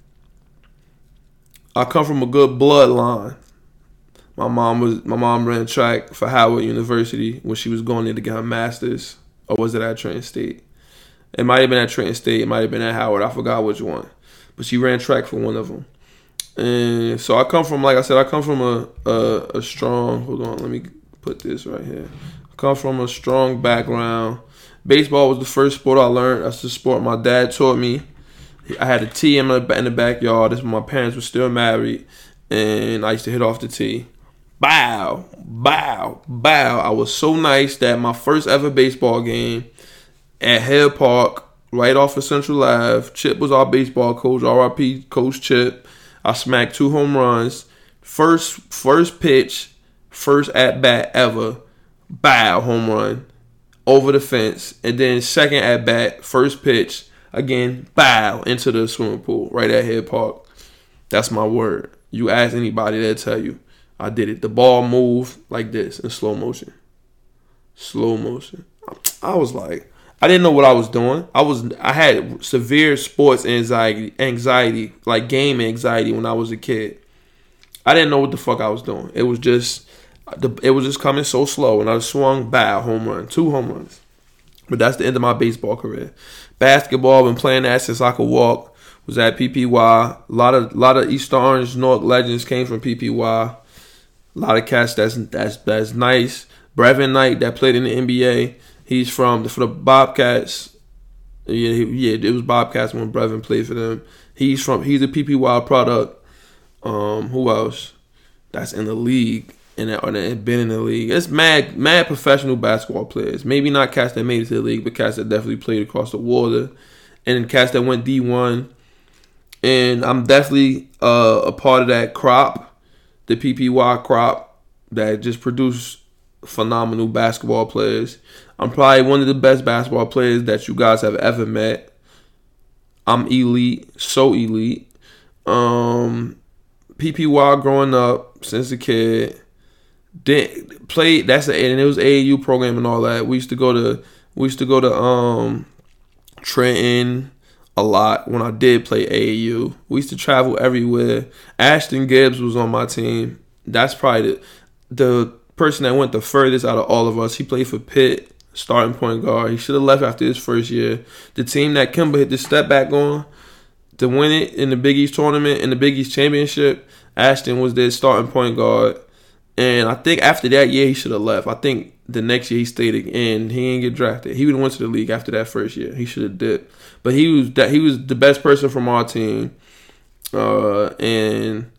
I come from a good bloodline. My mom was my mom ran track for Howard University when she was going there to get her master's, or was it at Trenton State? It might have been at Trenton State. It might have been at Howard. I forgot which one, but she ran track for one of them. And so I come from, like I said, I come from a a, a strong. Hold on, let me put this right here. I come from a strong background. Baseball was the first sport I learned. That's the sport my dad taught me. I had a tee in, in the backyard. This my parents were still married, and I used to hit off the tee. Bow, bow, bow. I was so nice that my first ever baseball game at Head Park, right off of Central Ave, Chip was our baseball coach, RIP Coach Chip. I smacked two home runs. First first pitch, first at bat ever, bow, home run over the fence. And then second at bat, first pitch, again, bow into the swimming pool right at Head Park. That's my word. You ask anybody, they'll tell you. I did it. The ball moved like this in slow motion. Slow motion. I was like, I didn't know what I was doing. I was I had severe sports anxiety, anxiety, like game anxiety when I was a kid. I didn't know what the fuck I was doing. It was just it was just coming so slow, and I swung bad home run, two home runs. But that's the end of my baseball career. Basketball, been playing that since I could walk. Was at PPY. A lot of lot of East Orange North legends came from PPY. A lot of cats that's that's that's nice. Brevin Knight that played in the NBA. He's from the, for the Bobcats. Yeah, yeah, it was Bobcats when Brevin played for them. He's from he's a PPY product. Um, who else? That's in the league and or that been in the league. It's mad mad professional basketball players. Maybe not cats that made it to the league, but cats that definitely played across the water, and cats that went D one. And I'm definitely uh, a part of that crop the PPY crop that just produced phenomenal basketball players. I'm probably one of the best basketball players that you guys have ever met. I'm elite, so elite. Um, PPY growing up since a kid. Did played that's a, and it was AAU program and all that. We used to go to we used to go to um Trenton, a lot when I did play AAU. We used to travel everywhere. Ashton Gibbs was on my team. That's probably the, the person that went the furthest out of all of us. He played for Pitt, starting point guard. He should have left after his first year. The team that Kemba hit the step back on to win it in the Big East tournament, in the Big East championship, Ashton was their starting point guard. And I think after that year, he should have left. I think the next year he stayed and he didn't get drafted. He would have went to the league after that first year. He should have dipped. But he was that he was the best person from our team. Uh, and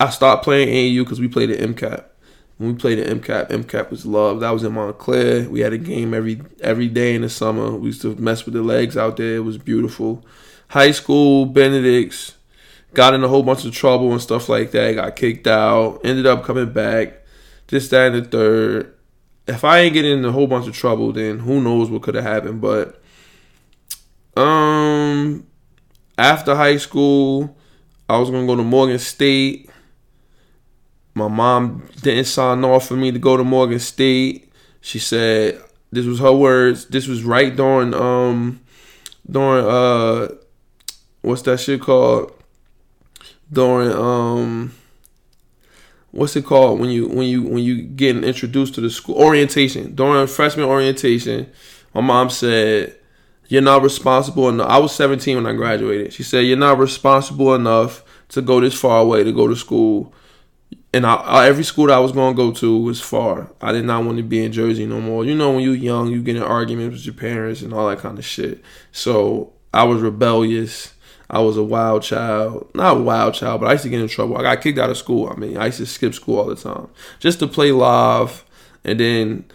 I stopped playing AU because we played at MCAP. When we played at MCAP, MCAP was love. That was in Montclair. We had a game every every day in the summer. We used to mess with the legs out there. It was beautiful. High school, Benedict's got in a whole bunch of trouble and stuff like that. Got kicked out. Ended up coming back. This, that, and the third. If I ain't getting in a whole bunch of trouble, then who knows what could have happened. But um, after high school, I was gonna go to Morgan State. My mom didn't sign off for me to go to Morgan State. She said this was her words. This was right during um during uh what's that shit called? during um what's it called when you when you when you getting introduced to the school orientation during freshman orientation my mom said you're not responsible enough i was 17 when i graduated she said you're not responsible enough to go this far away to go to school and I, every school that I was going to go to was far. I did not want to be in Jersey no more. You know, when you're young, you get in arguments with your parents and all that kind of shit. So I was rebellious. I was a wild child. Not a wild child, but I used to get in trouble. I got kicked out of school. I mean, I used to skip school all the time just to play live and then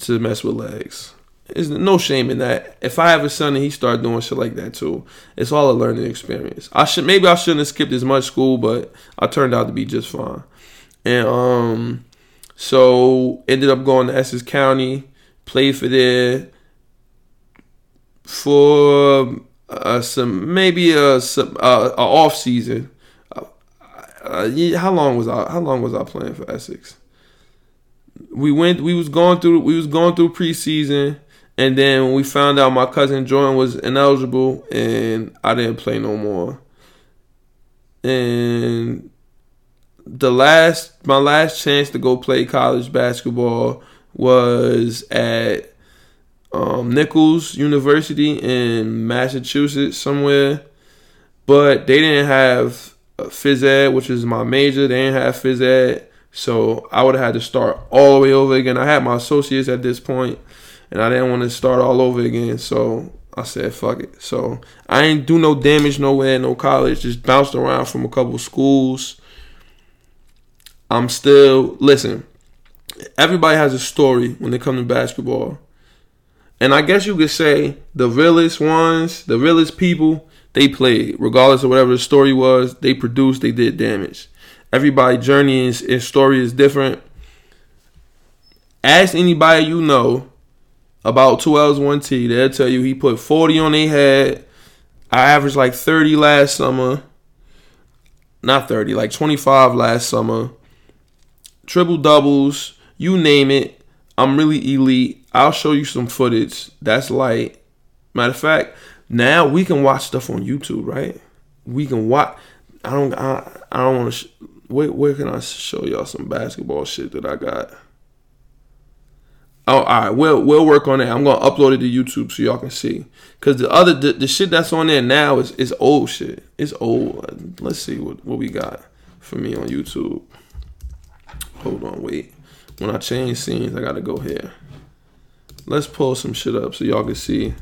to mess with legs. There's no shame in that. If I have a son and he start doing shit like that too, it's all a learning experience. I should maybe I shouldn't have skipped as much school, but I turned out to be just fine. And um, so ended up going to Essex County, played for there for uh, some maybe a some uh, a off season. Uh, uh, how long was I? How long was I playing for Essex? We went. We was going through. We was going through preseason, and then we found out my cousin Jordan was ineligible, and I didn't play no more. And the last, my last chance to go play college basketball was at um, Nichols University in Massachusetts somewhere, but they didn't have phys ed, which is my major. They didn't have phys ed, so I would have had to start all the way over again. I had my associates at this point, and I didn't want to start all over again. So I said, "Fuck it." So I ain't do no damage nowhere, no college. Just bounced around from a couple schools. I'm still listen. Everybody has a story when they come to basketball. And I guess you could say the realest ones, the realest people, they played. Regardless of whatever the story was, they produced, they did damage. Everybody' journey and story is different. Ask anybody you know about 2Ls 1T. They'll tell you he put 40 on their head. I averaged like 30 last summer. Not 30, like 25 last summer. Triple doubles, you name it. I'm really elite. I'll show you some footage that's like, matter of fact, now we can watch stuff on YouTube, right? We can watch. I don't. I, I don't want to. Sh- where, where can I show y'all some basketball shit that I got? Oh, all right. We'll we'll work on that. I'm gonna upload it to YouTube so y'all can see. Cause the other the, the shit that's on there now is is old shit. It's old. Let's see what what we got for me on YouTube. Hold on, wait. When I change scenes, I gotta go here. Let's pull some shit up so y'all can see.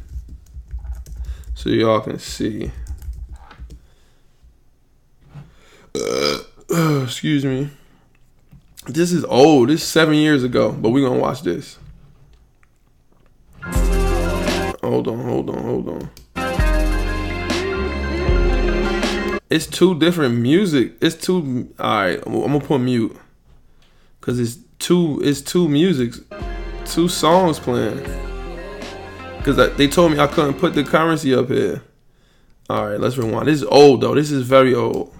So y'all can see. Uh, excuse me. This is old. This is seven years ago, but we're gonna watch this. Hold on, hold on, hold on. It's two different music. It's two. All right, I'm gonna put mute because it's two. It's two musics two songs playing. Because they told me I couldn't put the currency up here. All right, let's rewind. This is old, though. This is very old.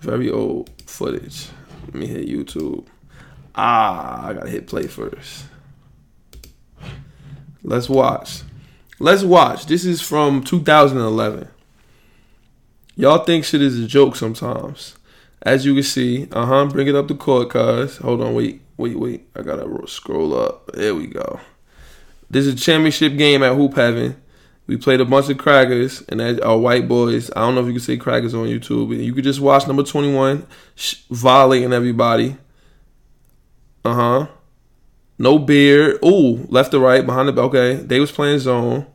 Very old footage. Let me hit YouTube. Ah, I gotta hit play first. Let's watch. Let's watch. This is from 2011. Y'all think shit is a joke sometimes. As you can see, uh huh. Bring it up the court, cuz. Hold on, wait. Wait, wait. I gotta scroll up. There we go. This is a championship game at Hoop Heaven. We played a bunch of crackers, and that are white boys. I don't know if you can say crackers on YouTube. But you could just watch number 21 violating everybody. Uh huh. No beard. Ooh, left to right, behind the. Okay, they was playing zone.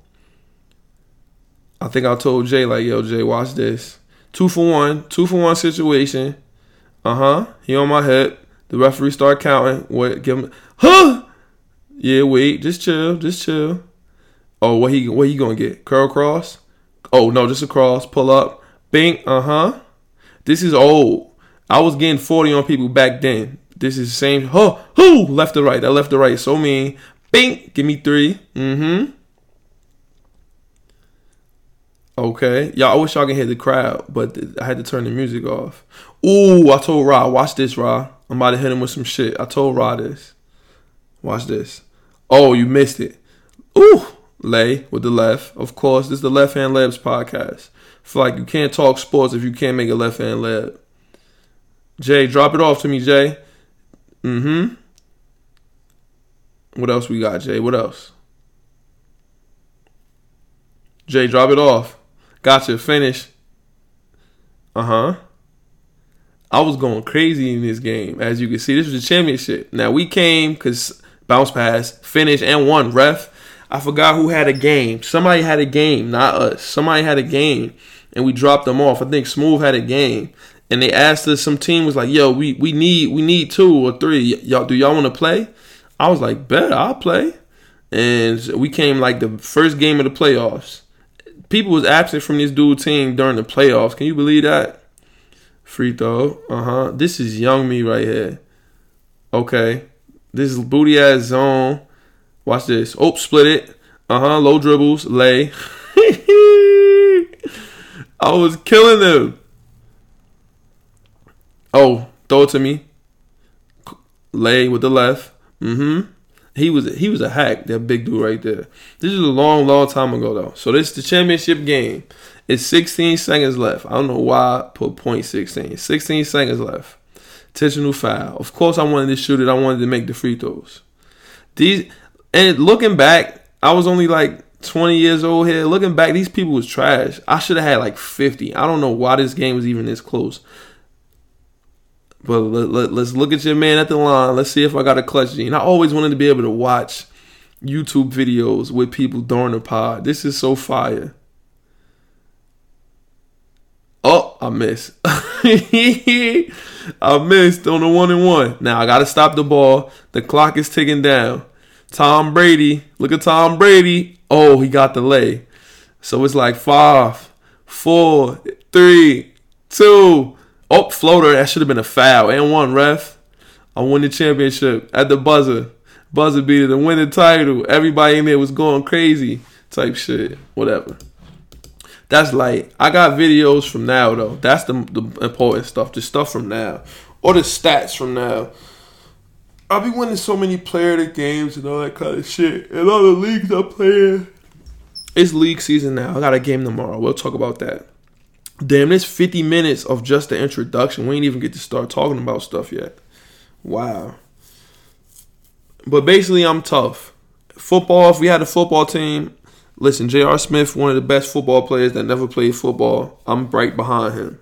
I think I told Jay, like, yo, Jay, watch this. Two for one. Two for one situation. Uh huh. He on my hip. The referee start counting. What? Give him. Huh? Yeah. Wait. Just chill. Just chill. Oh, what he what he gonna get? Curl cross? Oh no, just a cross. Pull up. Bing. Uh huh. This is old. I was getting forty on people back then. This is the same. Huh? Who? Left to right. That left to right. So mean. Bing. Give me three. Mm hmm. Okay, y'all. I wish y'all can hear the crowd, but I had to turn the music off. Ooh, I told Ra, watch this, Ra. I'm about to hit him with some shit. I told Ra this. Watch this. Oh, you missed it. Ooh, lay with the left. Of course, this is the Left Hand Layups podcast. Feel like you can't talk sports if you can't make a left hand layup. Jay, drop it off to me, Jay. Mm-hmm. What else we got, Jay? What else? Jay, drop it off. Gotcha. Finish. Uh huh. I was going crazy in this game. As you can see, this was a championship. Now we came because bounce pass, finish, and won. Ref, I forgot who had a game. Somebody had a game, not us. Somebody had a game, and we dropped them off. I think Smooth had a game, and they asked us. Some team was like, "Yo, we we need we need two or three. Y'all do y'all want to play?" I was like, "Bet I'll play." And we came like the first game of the playoffs. People was absent from this dude team during the playoffs. Can you believe that? Free throw. Uh huh. This is young me right here. Okay. This is booty ass zone. Watch this. Oh, split it. Uh huh. Low dribbles. Lay. I was killing them. Oh, throw it to me. Lay with the left. Mm-hmm. He was he was a hack, that big dude right there. This is a long, long time ago though. So this is the championship game. It's 16 seconds left. I don't know why I put point 16. 16 seconds left. Intentional foul. Of course I wanted to shoot it. I wanted to make the free throws. These and looking back, I was only like 20 years old here. Looking back, these people was trash. I should have had like 50. I don't know why this game was even this close. But let, us let, look at your man at the line. Let's see if I got a clutch gene. I always wanted to be able to watch YouTube videos with people during the pod. This is so fire. Oh, I missed. I missed on the one and one. Now I gotta stop the ball. The clock is ticking down. Tom Brady. Look at Tom Brady. Oh, he got the lay. So it's like five, four, three, two. Oh, floater. That should have been a foul. And one ref. I won the championship at the buzzer. Buzzer beater to win the title. Everybody in there was going crazy. Type shit. Whatever. That's like I got videos from now though. That's the the important stuff. The stuff from now. Or the stats from now. I'll be winning so many player the games and all that kind of shit. And all the leagues I play in. It's league season now. I got a game tomorrow. We'll talk about that. Damn, this 50 minutes of just the introduction. We ain't even get to start talking about stuff yet. Wow. But basically, I'm tough. Football, if we had a football team, listen, J.R. Smith, one of the best football players that never played football. I'm right behind him.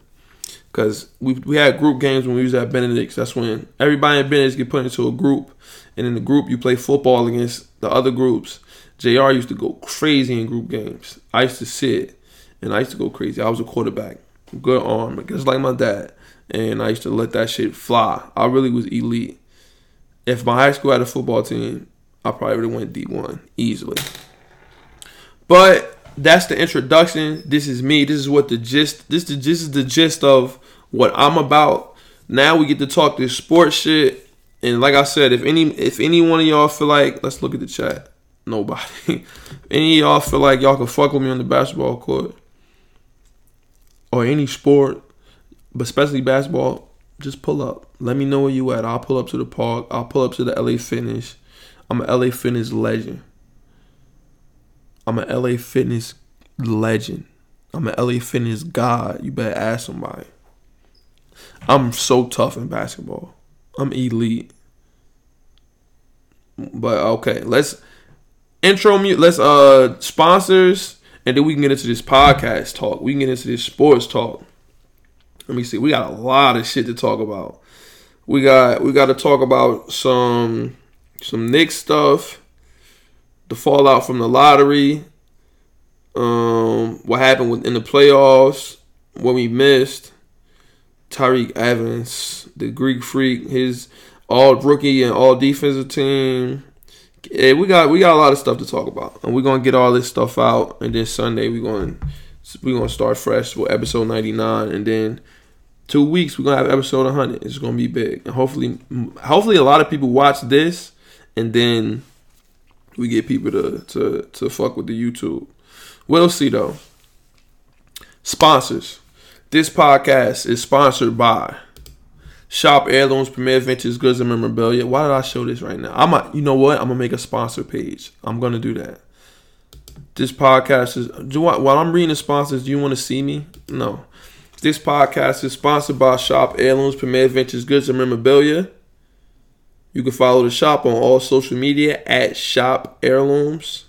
Because we, we had group games when we was at Benedict's. That's when everybody in Benedict's get put into a group. And in the group, you play football against the other groups. JR used to go crazy in group games. I used to sit and I used to go crazy. I was a quarterback, good arm, just like my dad. And I used to let that shit fly. I really was elite. If my high school had a football team, I probably would have went D1 easily. But that's the introduction. This is me. This is what the gist. This this is the gist of what I'm about. Now we get to talk this sports shit. And like I said, if any if any one of y'all feel like, let's look at the chat. Nobody. any y'all feel like y'all can fuck with me on the basketball court or any sport, but especially basketball, just pull up. Let me know where you at. I'll pull up to the park. I'll pull up to the LA Fitness. I'm a LA Fitness legend. I'm a LA Fitness legend. I'm a LA Fitness god. You better ask somebody. I'm so tough in basketball. I'm elite. But okay, let's intro mute. Let's uh sponsors, and then we can get into this podcast talk. We can get into this sports talk. Let me see. We got a lot of shit to talk about. We got we got to talk about some some Knicks stuff the fallout from the lottery, um, what happened within the playoffs, what we missed, Tyreke Evans, the Greek freak, his all rookie and all defensive team. Yeah, we got we got a lot of stuff to talk about, and we're gonna get all this stuff out. And then Sunday we're gonna we're gonna start fresh with episode ninety nine, and then two weeks we're gonna have episode one hundred. It's gonna be big, and hopefully hopefully a lot of people watch this, and then we get people to to to fuck with the YouTube. We'll see though. Sponsors. This podcast is sponsored by Shop Heirlooms, Premier Vintage Goods and Memorabilia. Why did I show this right now? I'm a, you know what? I'm gonna make a sponsor page. I'm gonna do that. This podcast is do I, while I'm reading the sponsors. Do you want to see me? No. This podcast is sponsored by Shop Heirlooms, Premier Vintage Goods and Memorabilia. You can follow the shop on all social media at Shop Heirlooms.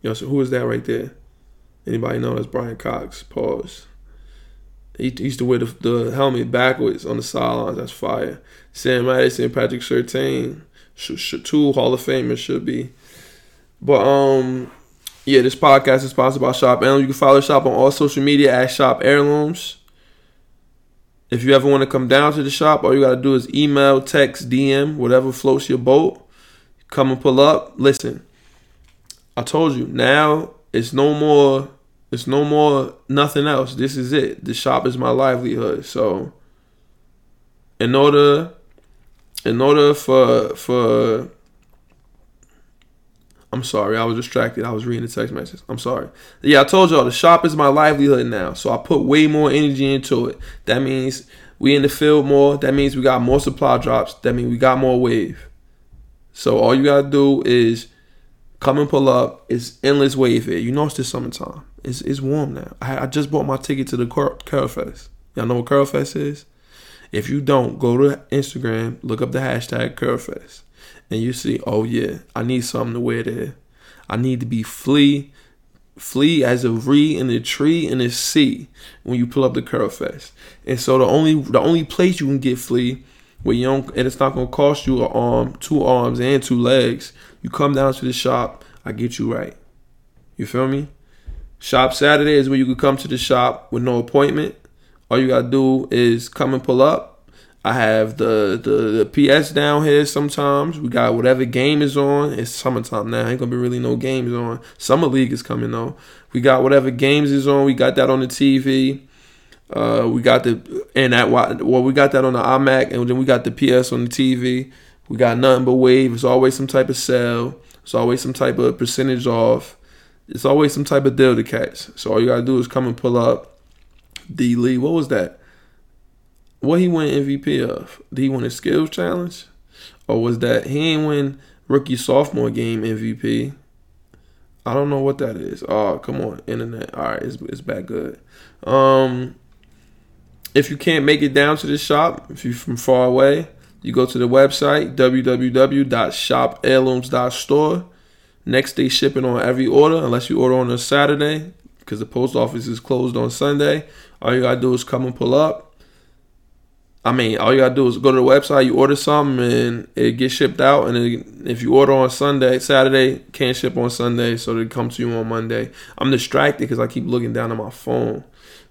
Yo, so who is that right there? Anybody know that's Brian Cox? Pause. He used to wear the, the helmet backwards on the sidelines. That's fire. Sam Madison, Patrick Surtain, two Hall of Famers should be. But um, yeah, this podcast is sponsored by Shop Heirlooms. You can follow Shop on all social media at Shop Heirlooms. If you ever want to come down to the shop, all you gotta do is email, text, DM, whatever floats your boat. Come and pull up. Listen, I told you now it's no more. It's no more nothing else. This is it. The shop is my livelihood. So, in order, in order for for I'm sorry, I was distracted. I was reading the text message. I'm sorry. Yeah, I told y'all the shop is my livelihood now. So I put way more energy into it. That means we in the field more. That means we got more supply drops. That means we got more wave. So all you gotta do is come and pull up. It's endless wave here. You know it's the summertime. It's it's warm now. I, I just bought my ticket to the Curl, Fest. Y'all know what Curl Fest is? If you don't, go to Instagram, look up the hashtag Curl Fest and you see, oh yeah, I need something to wear there. I need to be flea, flea as a re in the tree in the sea when you pull up the curl fest. And so the only the only place you can get flea where you don't and it's not gonna cost you an arm, two arms and two legs. You come down to the shop, I get you right. You feel me? Shop Saturday is where you can come to the shop with no appointment. All you gotta do is come and pull up I have the, the, the PS down here sometimes. We got whatever game is on. It's summertime now. Ain't gonna be really no games on. Summer League is coming though. We got whatever games is on. We got that on the TV. Uh, we got the and that well we got that on the iMac and then we got the PS on the TV. We got nothing but wave. It's always some type of sale. It's always some type of percentage off. It's always some type of deal to catch. So all you gotta do is come and pull up. D Lee, what was that? what he win MVP of? Did he win a skills challenge? Or was that he ain't win rookie sophomore game MVP? I don't know what that is. Oh, come on, internet. All right, it's, it's back good. Um, if you can't make it down to the shop, if you're from far away, you go to the website www.shopheirlooms.store. Next day shipping on every order, unless you order on a Saturday, because the post office is closed on Sunday. All you gotta do is come and pull up I mean, all you gotta do is go to the website, you order something, and it gets shipped out. And it, if you order on Sunday, Saturday can't ship on Sunday, so they come to you on Monday. I'm distracted because I keep looking down at my phone.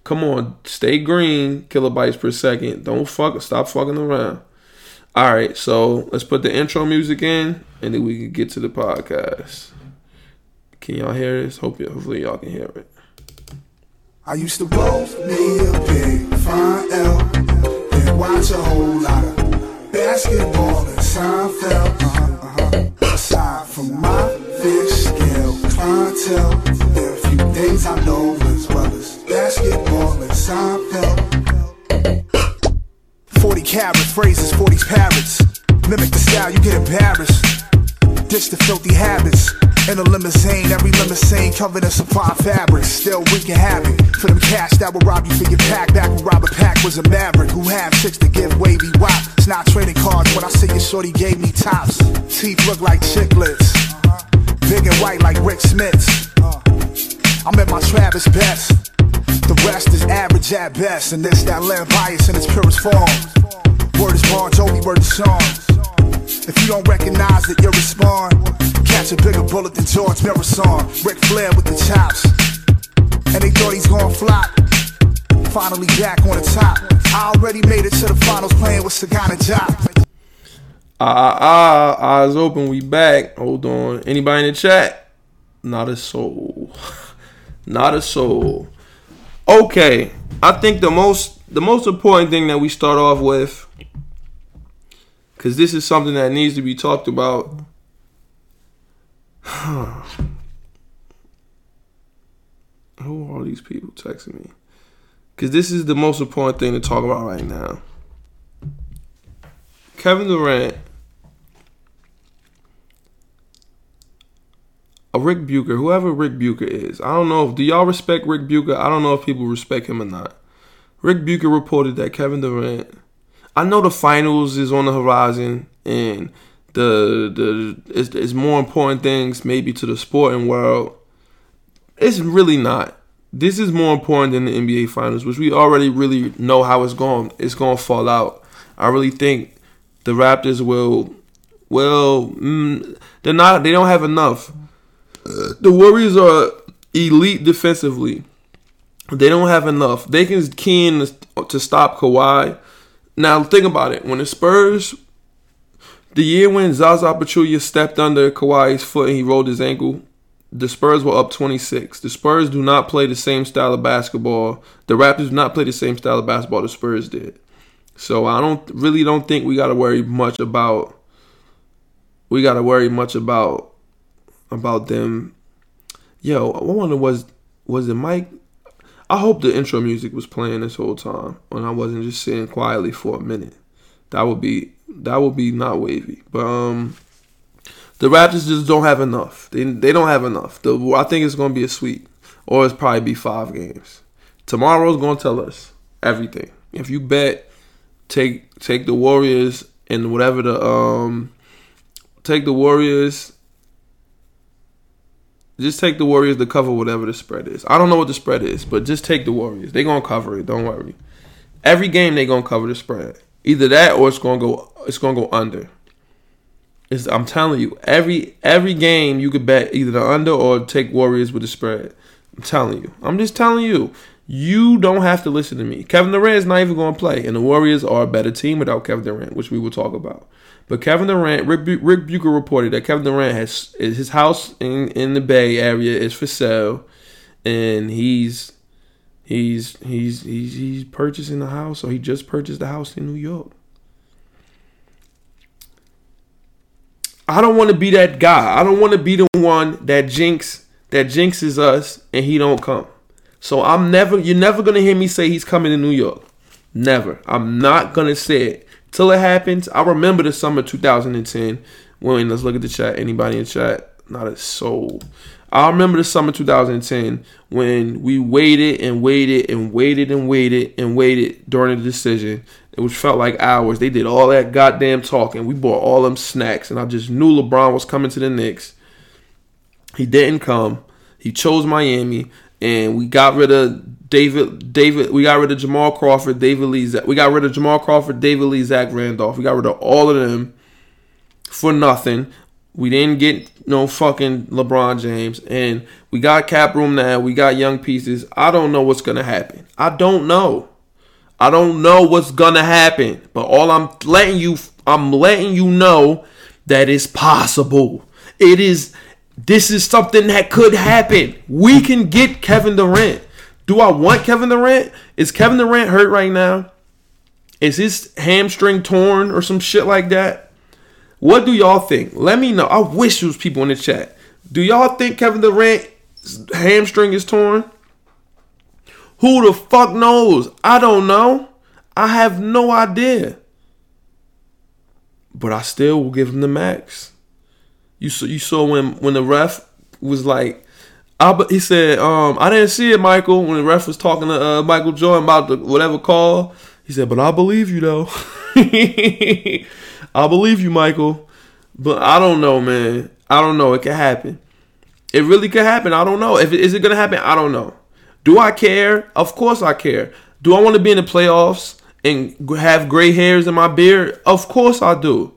Come on, stay green, kilobytes per second. Don't fuck, stop fucking around. All right, so let's put the intro music in, and then we can get to the podcast. Can y'all hear this? Hope you, hopefully y'all can hear it. I used to roll me a big fine L then watch a whole lot of basketball and Seinfeld. Uh-huh, uh-huh. Aside from my fish scale clientele, there are a few things I know as well as basketball and Seinfeld. 40 carats, phrases, 40 parrots. Mimic the style, you get embarrassed. Ditch the filthy habits. In a limousine, every limousine covered in fine fabrics. Still wreaking havoc for them cash that will rob you for your pack. Back when Robert Pack was a maverick who had chicks to give wavy wop. It's not trading cards when I say your shorty gave me tops. Teeth look like chiclets, big and white like Rik Smits'. I'm at my Travis Best. Rest is average at best, and this that land bias in its purest form. Word is Bon Jovi, word is song. If you don't recognize it, you respond. Catch a bigger bullet than George Marathon. Ric Flair with the chops. And they thought he's gonna flop. Finally back on the top. I already made it to the finals playing with Sagana Diop. Ah, ah, ah, eyes open, we back. Hold on. Anybody in the chat? Not a soul. Not a soul. Okay. I think the most the most important thing that we start off with because this is something that needs to be talked about. Who are all these people texting me? Because this is the most important thing to talk about right now. Kevin Durant, a Rick Bucher, whoever Rick Bucher is. I don't know if do y'all respect Rick Bucher? I don't know if people respect him or not. Rick Bucher reported that Kevin Durant I know the finals is on the horizon, and the the it's, more important things maybe to the sporting world. It's really not. This is more important than the NBA finals, which we already really know how it's going. It's going to fall out. I really think the Raptors will. Well, mm, they're not. They don't have enough. The Warriors are elite defensively. They don't have enough. They can key in to stop Kawhi. Now think about it. When the Spurs, the year when Zaza Pachulia stepped under Kawhi's foot and he rolled his ankle, the Spurs were up 26. The Spurs do not play the same style of basketball. The Raptors do not play the same style of basketball the Spurs did. So I don't really don't think we got to worry much about we got to worry much about about them. Yo, I wonder was was it Mike? I hope the intro music was playing this whole time and I wasn't just sitting quietly for a minute. That would be that would be not wavy. But um the Raptors just don't have enough. They they don't have enough. The, I think it's to be a sweep, or it's probably be five games. Tomorrow's to tell us everything. If you bet, take take the Warriors and whatever the um take the Warriors. Just take the Warriors to cover whatever the spread is. I don't know what the spread is, but just take the Warriors. They're gonna cover it. Don't worry. Every game they're gonna cover the spread. Either that or it's gonna go. It's gonna go under. It's, I'm telling you, every every game you could bet either the under or take Warriors with the spread. I'm telling you. I'm just telling you. You don't have to listen to me. Kevin Durant is not even going to play, and the Warriors are a better team without Kevin Durant, which we will talk about. But Kevin Durant, Rick, Ric Bucher reported that Kevin Durant has his house in, in the Bay Area is for sale, and he's he's he's he's he's purchasing the house, or he just purchased the house in New York. I don't want to be that guy. I don't want to be the one that jinx that jinxes us and he don't come. So I'm never you're never gonna hear me say he's coming to New York. Never. I'm not gonna say it. Till it happens, I remember the summer 2010 when let's look at the chat. Anybody in chat? Not a soul. I remember the summer 2010 when we waited and waited and waited and waited and waited during the decision it was felt like hours. They did all that goddamn talking. We bought all them snacks, and I just knew LeBron was coming to the Knicks. He didn't come. He chose Miami, and we got rid of David. David. We got rid of Jamal Crawford, David Lee. We got rid of Jamal Crawford, David Lee, Zach Randolph. We got rid of all of them for nothing. We didn't get no fucking LeBron James, and we got cap room now. We got young pieces. I don't know what's gonna happen. I don't know. I don't know what's gonna happen, but all I'm letting you I'm letting you know that it's possible. It is this is something that could happen. We can get Kevin Durant. Do I want Kevin Durant? Is Kevin Durant hurt right now? Is his hamstring torn or some shit like that? What do y'all think? Let me know. I wish there was people in the chat. Do y'all think Kevin Durant's hamstring is torn? Who the fuck knows? I don't know. I have no idea. But I still will give him the max. You saw you saw when when the ref was like, I, he said, um, I didn't see it, Michael. When the ref was talking to uh, Michael Jordan about the whatever call, he said, but I believe you though. I believe you, Michael. But I don't know, man. I don't know. It could happen. It really could happen. I don't know. If it, is it gonna happen, I don't know. Do I care? Of course I care. Do I want to be in the playoffs and have gray hairs in my beard? Of course I do.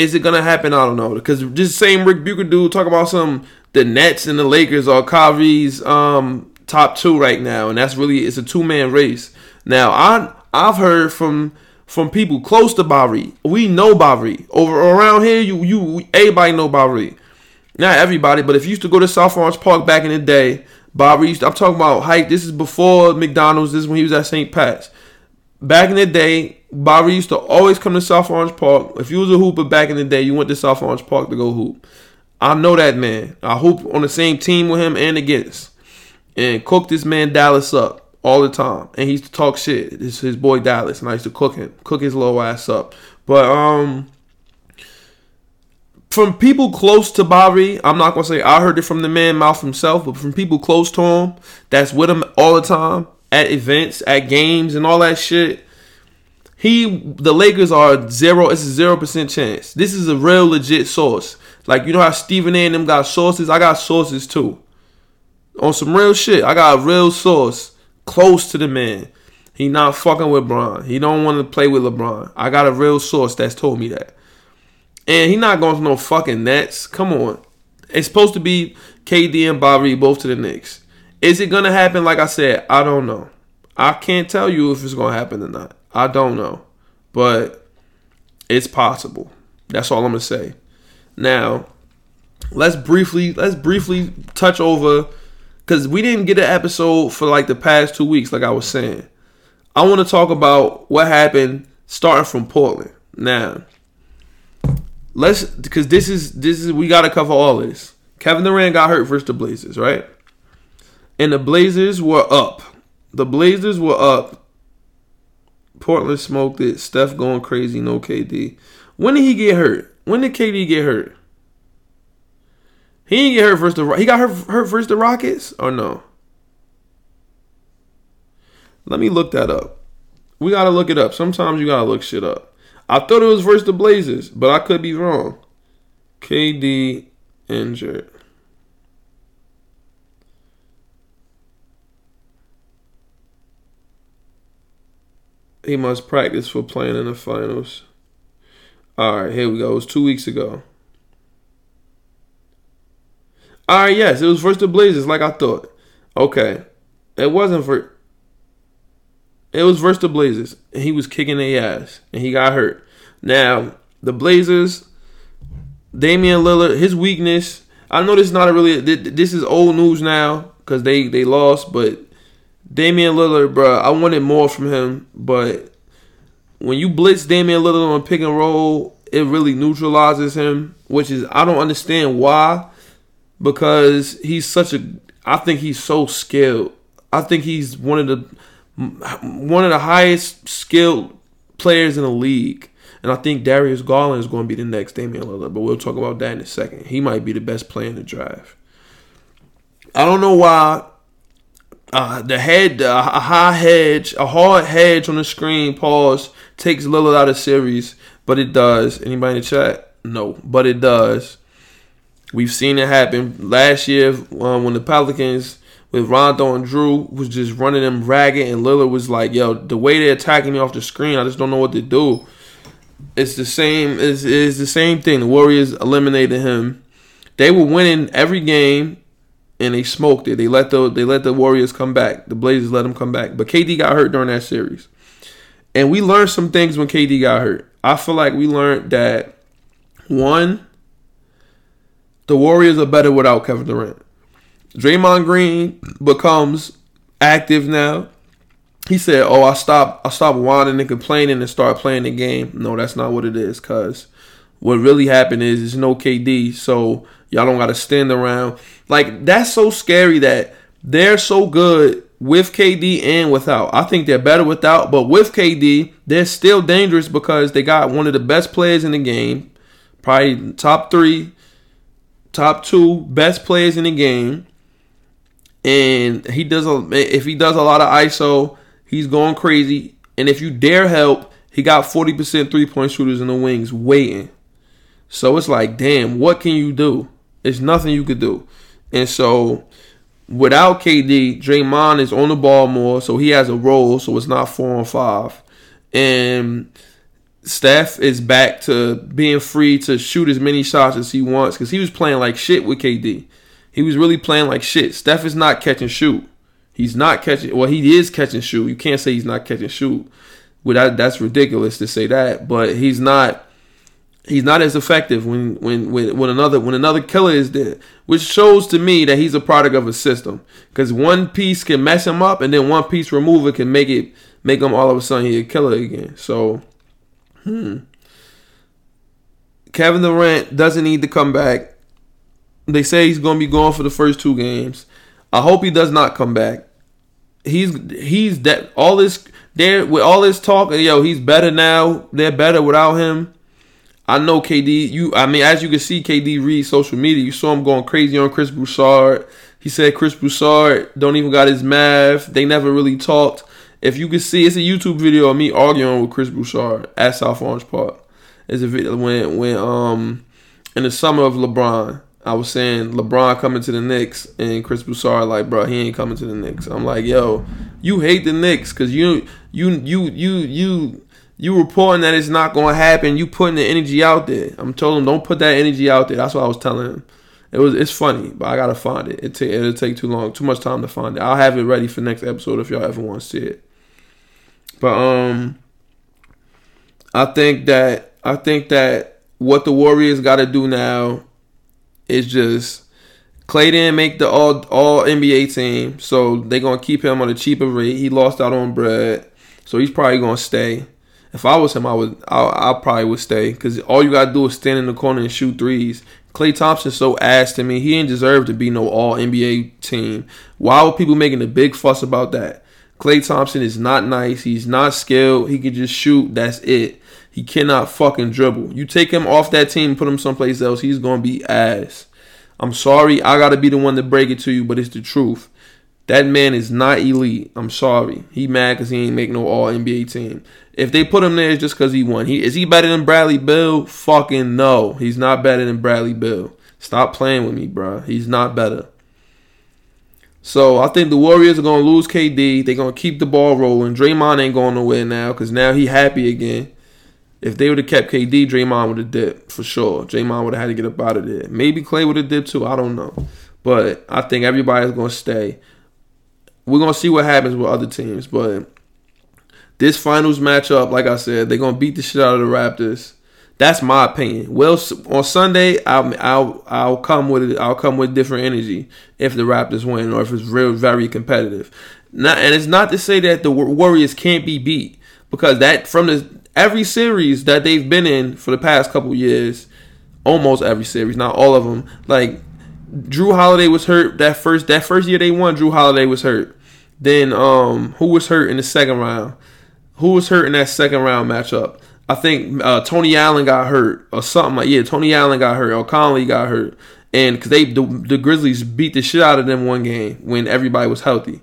Is it gonna happen? I don't know. Because just same Ric Bucher dude talk about some the Nets and the Lakers are Kyrie's um, top two right now, and that's really it's a two man race. Now I I've heard from from people close to Barry. We know Barry over around here. You you everybody know Barry not everybody, but if you used to go to South Orange Park back in the day, Bob I'm talking about height. This is before McDonald's. This is when he was at St. Pat's. Back in the day, Bobby used to always come to South Orange Park. If you was a hooper back in the day, you went to South Orange Park to go hoop. I know that man. I hoop on the same team with him and against. And cook this man Dallas up all the time. And he used to talk shit. This is his boy Dallas. And I used to cook him. Cook his little ass up. But um from people close to Bobby, I'm not gonna say I heard it from the man mouth himself, but from people close to him, that's with him all the time at events, at games, and all that shit. He, the Lakers are zero. It's a zero percent chance. This is a real legit source. Like you know how Stephen A. and them got sources. I got sources too. On some real shit, I got a real source close to the man. He not fucking with LeBron. He don't want to play with LeBron. I got a real source that's told me that. And he not going to no fucking Nets. Come on. It's supposed to be KD and Bobby both to the Knicks. Is it gonna happen? Like I said, I don't know. I can't tell you if it's gonna happen or not. I don't know. But it's possible. That's all I'm gonna say. Now, let's briefly let's briefly touch over because we didn't get an episode for like the past two weeks, like I was saying. I want to talk about what happened starting from Portland. Now, let's because this is this is we got to cover all this. Kevin Durant got hurt versus the Blazers, right? And the Blazers were up. The Blazers were up. Portland smoked it. Steph going crazy. No KD. When did he get hurt? When did KD get hurt? He didn't get hurt versus the he got hurt, hurt versus the Rockets or no? Let me look that up. We gotta look it up. Sometimes you gotta look shit up. I thought it was versus the Blazers, but I could be wrong. KD injured. He must practice for playing in the finals. All right, here we go. It was two weeks ago. All right, yes, it was versus the Blazers, like I thought. Okay, it wasn't for. It was versus the Blazers, and he was kicking their ass, and he got hurt. Now the Blazers, Damian Lillard, his weakness. I know this is not a really. This is old news now because they they lost, but Damian Lillard, bro, I wanted more from him, but when you blitz Damian Lillard on pick and roll, it really neutralizes him, which is I don't understand why because he's such a I think he's so skilled. I think he's one of the one of the highest skilled players in the league. And I think Darius Garland is going to be the next Damian Lillard, but we'll talk about that in a second. He might be the best player in the draft. I don't know why uh, the head, uh, a high hedge, a hard hedge on the screen. Pause takes Lillard out of series, but it does. Anybody in the chat? No, but it does. We've seen it happen last year um, when the Pelicans with Rondo and Jrue was just running them ragged, and Lillard was like, "Yo, the way they're attacking me off the screen, I just don't know what to do." It's the same. It's, it's the same thing. The Warriors eliminated him. They were winning every game and they smoked it. They let the they let the Warriors come back. The Blazers let them come back. But KD got hurt during that series. And we learned some things when KD got hurt. I feel like we learned that one, the Warriors are better without Kevin Durant. Draymond Green becomes active now. He said, "Oh, I stopped. I stopped whining and complaining and start playing the game." No, that's not what it is. Cause what really happened is there's no KD, so y'all don't got to stand around. Like that's so scary that they're so good with KD and without. I think they're better without, but with KD, they're still dangerous because they got one of the best players in the game, probably top three, top two best players in the game. And he does a if he does a lot of ISO, he's going crazy. And if you dare help, he got 40% three point shooters in the wings waiting. So it's like, damn, what can you do? It's nothing you could do. And so without KD, Draymond is on the ball more, so he has a role, so it's not four on five. And Steph is back to being free to shoot as many shots as he wants because he was playing like shit with KD. He was really playing like shit. Steph is not catching shoot. He's not catching. Well, he is catching shoot. You can't say he's not catching shoot. Without that's ridiculous to say that, but he's not he's not as effective when when when, when another when another killer is there, which shows to me that he's a product of a system. Because one piece can mess him up, and then one piece remover can make it make him all of a sudden he a killer again. So, hmm. Kevin Durant doesn't need to come back. They say he's going to be gone for the first two games. I hope he does not come back. He's he's that all this there with all this talk. Yo, he's better now. They're better without him I know KD. You, I mean, as you can see, KD read social media. You saw him going crazy on Chris Broussard. He said Chris Broussard don't even got his math. They never really talked. If you can see, it's a YouTube video of me arguing with Chris Broussard at South Orange Park. It's a video when when um in the summer of LeBron. I was saying LeBron coming to the Knicks and Chris Broussard like, bro, he ain't coming to the Knicks. I'm like, yo, you hate the Knicks because you you you you you You reporting that it's not gonna happen. You putting the energy out there. I'm telling him don't put that energy out there. That's what I was telling him. It was it's funny, but I gotta find it. It take it'll take too long, too much time to find it. I'll have it ready for next episode if y'all ever want to see it. But um, I think that I think that what the Warriors got to do now is just Klay didn't make the all all NBA team, so they're gonna keep him on a cheaper rate. He lost out on bread, so he's probably gonna stay. If I was him, I would I, I probably would stay because all you gotta do is stand in the corner and shoot threes. Klay Thompson's so ass to me. He didn't deserve to be no All NBA team. Why were people making a big fuss about that? Klay Thompson is not nice. He's not skilled. He can just shoot. That's it. He cannot fucking dribble. You take him off that team, put him someplace else, he's gonna be ass. I'm sorry, I gotta be the one to break it to you, but it's the truth. That man is not elite. I'm sorry. He mad because he ain't make no All NBA team. If they put him there, it's just because he won. He is he better than Bradley Beal? Fucking no. He's not better than Bradley Beal. Stop playing with me, bro. He's not better. So I think the Warriors are gonna lose KD. They're gonna keep the ball rolling. Draymond ain't going nowhere now because now he happy again. If they would have kept KD, Draymond would have dipped for sure. Draymond would have had to get up out of there. Maybe Klay would have dipped too. I don't know, but I think everybody's gonna stay. We're gonna see what happens with other teams, but this finals matchup, like I said, they're gonna beat the shit out of the Raptors. That's my opinion. Well, on Sunday, I'll I'll I'll come with it. I'll come with different energy if the Raptors win or if it's real very competitive. Not, and it's not to say that the Warriors can't be beat because that from the every series that they've been in for the past couple years, almost every series, not all of them. Like Jrue Holiday was hurt that first that first year they won. Jrue Holiday was hurt. Then um, who was hurt in the second round? Who was hurt in that second round matchup? I think uh, Tony Allen got hurt or something like yeah. Tony Allen got hurt or Conley got hurt, and because they the, the Grizzlies beat the shit out of them one game when everybody was healthy.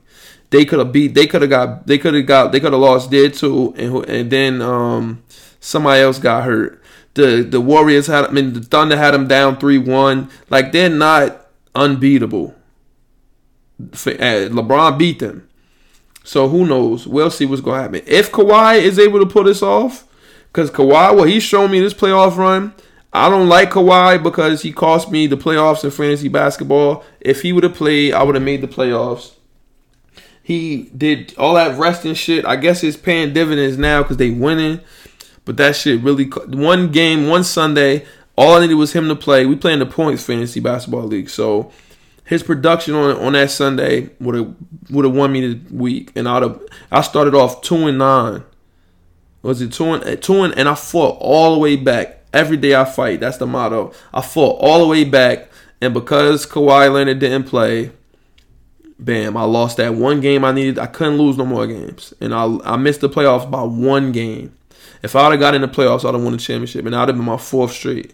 They could have beat. They could have got. They could have got. They could have lost there too, and and then um, somebody else got hurt. The the Warriors had. I mean, the Thunder had them down three one. Like they're not unbeatable. LeBron beat them. So who knows? We'll see what's gonna happen. If Kawhi is able to pull this off, because Kawhi, well, he's shown me this playoff run, I don't like Kawhi because he cost me the playoffs in fantasy basketball. If he would have played, I would have made the playoffs. He did all that resting shit. I guess it's paying dividends now because they winning. But that shit really one game, one Sunday. All I needed was him to play. We play in the points fantasy basketball league, so his production on on that Sunday would have would have won me the week, and I'd have I started off two and nine. Was it two and eh, two and and I fought all the way back. Every day I fight. That's the motto. I fought all the way back, and because Kawhi Leonard didn't play, bam, I lost that one game I needed. I couldn't lose no more games, and I I missed the playoffs by one game. If I'd have got in the playoffs, I'd have won the championship, and I'd have been my fourth straight.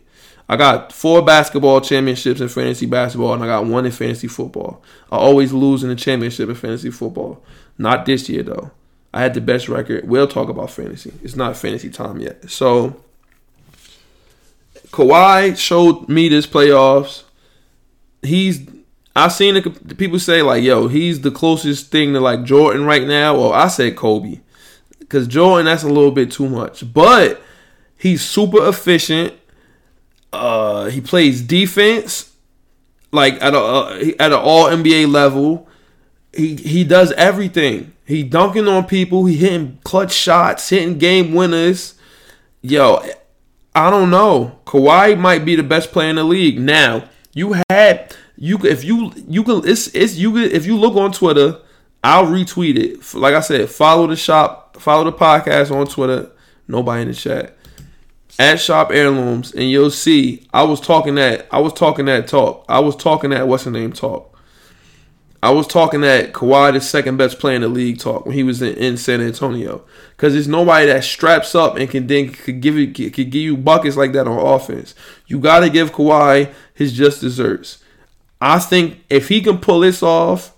I got four basketball championships in fantasy basketball, and I got one in fantasy football. I always lose in the championship in fantasy football. Not this year though. I had the best record. We'll talk about fantasy. It's not fantasy time yet. So Kawhi showed me this playoffs. He's I seen the, people say like, "Yo, he's the closest thing to like Jordan right now." Or I said Kobe, because Jordan that's a little bit too much. But he's super efficient. Uh, he plays defense like at a uh, at an All NBA level. He he does everything. He dunking on people. He hitting clutch shots, hitting game winners. Yo, I don't know. Kawhi might be the best player in the league. Now you had you if you you can it's it's you if you look on Twitter, I'll retweet it. Like I said, follow the shop, follow the podcast on Twitter. Nobody in the chat at Shop Heirlooms, and you'll see I was talking that I was talking that talk. I was talking that what's the name talk. I was talking that Kawhi the second best player in the league talk when he was in, in San Antonio because there's nobody that straps up and can then could give you could give you buckets like that on offense. You got to give Kawhi his just desserts. I think if he can pull this off,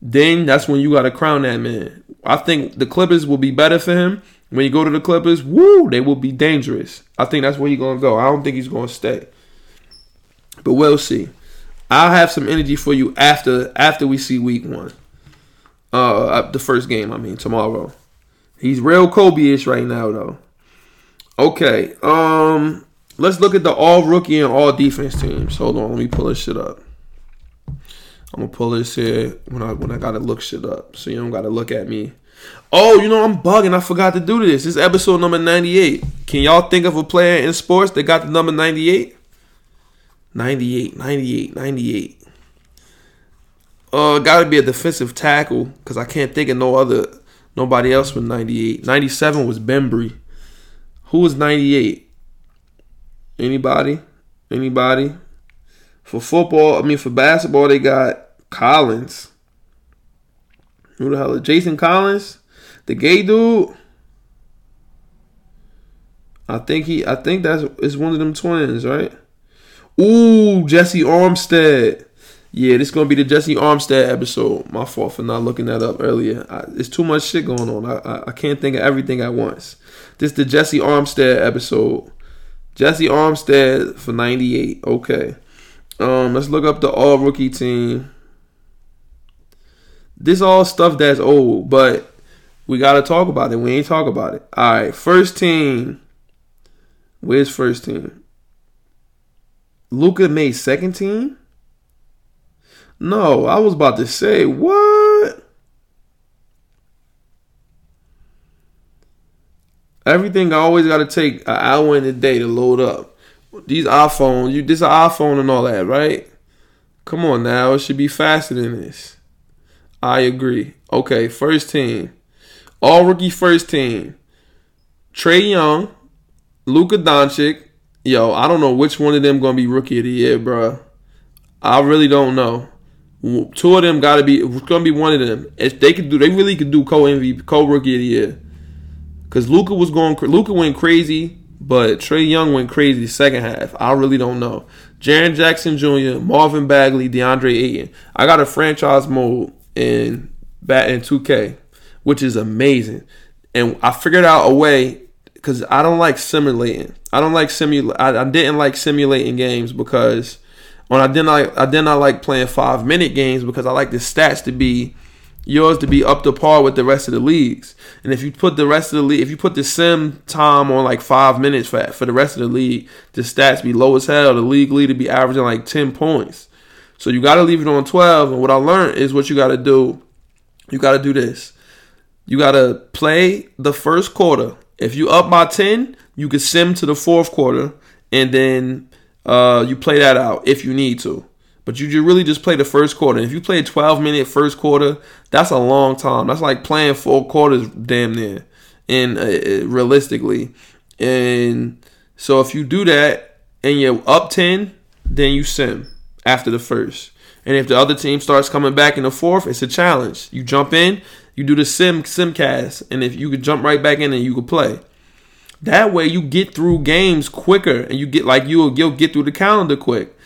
then that's when you got to crown that man. I think the Clippers will be better for him when you go to the Clippers, woo, they will be dangerous. I think that's where he's gonna go. I don't think he's gonna stay. But we'll see. I'll have some energy for you after after we see week one. Uh the first game, I mean, tomorrow. He's real Kobe-ish right now though. Okay. Um. Let's look at the all rookie and all defense teams. Hold on. Let me pull this shit up. I'm gonna pull this here when I when I gotta look shit up, so you don't gotta look at me. Oh, you know I'm bugging. I forgot to do this. This is episode number 98. Can y'all think of a player in sports that got the number 98? 98, 98, 98. Uh, gotta be a defensive tackle because I can't think of no other nobody else with 98. 97 was Bembry. Who was 98? Anybody? Anybody? For football, I mean for basketball, they got Collins. Who the hell is Jason Collins? The gay dude. I think he I think that's it's one of them twins, right? Ooh, Jessie Armstead. Yeah, this is gonna be the Jessie Armstead episode. My fault for not looking that up earlier. I, it's too much shit going on. I, I, I can't think of everything at once. This is the Jessie Armstead episode. Jessie Armstead for ninety eight. Okay. Um, let's look up the all rookie team. This all stuff that's old, but we gotta talk about it. We ain't talk about it. All right, first team. Where's first team? Luka made second team. No, I was about to say what. Everything I always got to take an hour in a day to load up. These iPhones, you this iPhone and all that, right? Come on now, it should be faster than this. I agree. Okay, first team. All rookie first team. Trae Young, Luka Doncic. Yo, I don't know which one of them gonna be rookie of the year, bro. I really don't know. Two of them gotta be. It's gonna be one of them. If they could do, they really could do co MVP, co rookie of the year. Cause Luka was going, Luka went crazy, but Trae Young went crazy second half. I really don't know. Jaren Jackson Jr., Marvin Bagley, DeAndre Ayton. I got a franchise mode in bat in 2K, which is amazing. And I figured out a way because I don't like simulating. I don't like simulate. I, I, didn't like simulating games because when I didn't like I did not like playing five minute games because I like the stats to be yours to be up to par with the rest of the leagues. And if you put the rest of the league, if you put the sim time on like five minutes for for the rest of the league, the stats be low as hell. The league leader be averaging like ten points. So you got to leave it on 12. And what I learned is what you got to do. You got to do this. You got to play the first quarter. If you up by 10, you can sim to the fourth quarter and then uh, you play that out if you need to. But you really just play the first quarter. If you play a 12 minute first quarter, that's a long time. That's like playing four quarters damn near. And uh, realistically. And so if you do that and you're up 10, then you sim after the first. And if the other team starts coming back in the fourth, it's a challenge. You jump in, you do the sim simcast, and if you could jump right back in and you could play. That way you get through games quicker and you get like you'll you'll get through the calendar quick.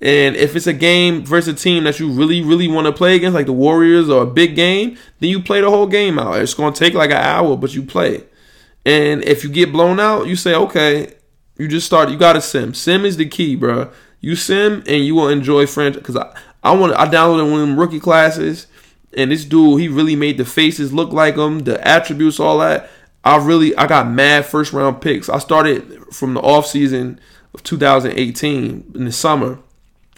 And if it's a game versus a team that you really, really want to play against, like the Warriors or a big game, then you play the whole game out. It's gonna take like an hour, but you play. And if you get blown out, you say, okay, you just start. You got to sim. Sim is the key, bro. You sim and you will enjoy franchise. Because I, I want I downloaded one of them rookie classes, and this dude he really made the faces look like him, the attributes, all that. I really I got mad first round picks. I started from the off season of 2018 in the summer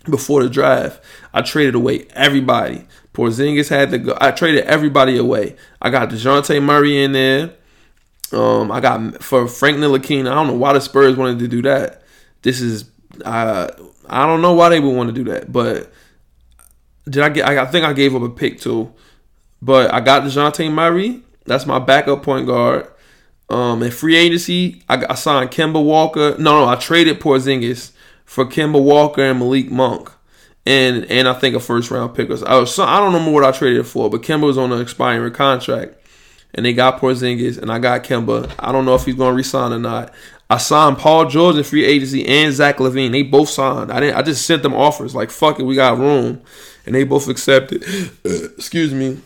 before the draft. I traded away everybody. Porzingis had to go. I traded everybody away. I got Dejounte Murray in there. Um, I got for Frank Ntilikina. I don't know why the Spurs wanted to do that. This is uh, I don't know why they would want to do that, but did I get? I think I gave up a pick too, but I got Dejounte Murray. That's my backup point guard. Um, in free agency, I, I signed Kemba Walker. No, no, I traded Porzingis for Kemba Walker and Malik Monk, and and I think a first round pick. I was I don't know what I traded it for, but Kemba was on an expiring contract, and they got Porzingis, and I got Kemba. I don't know if he's going to resign or not. I signed Paul George in free agency and Zach LaVine. They both signed. I didn't. I just sent them offers like fuck it, we got room, and they both accepted. Excuse me.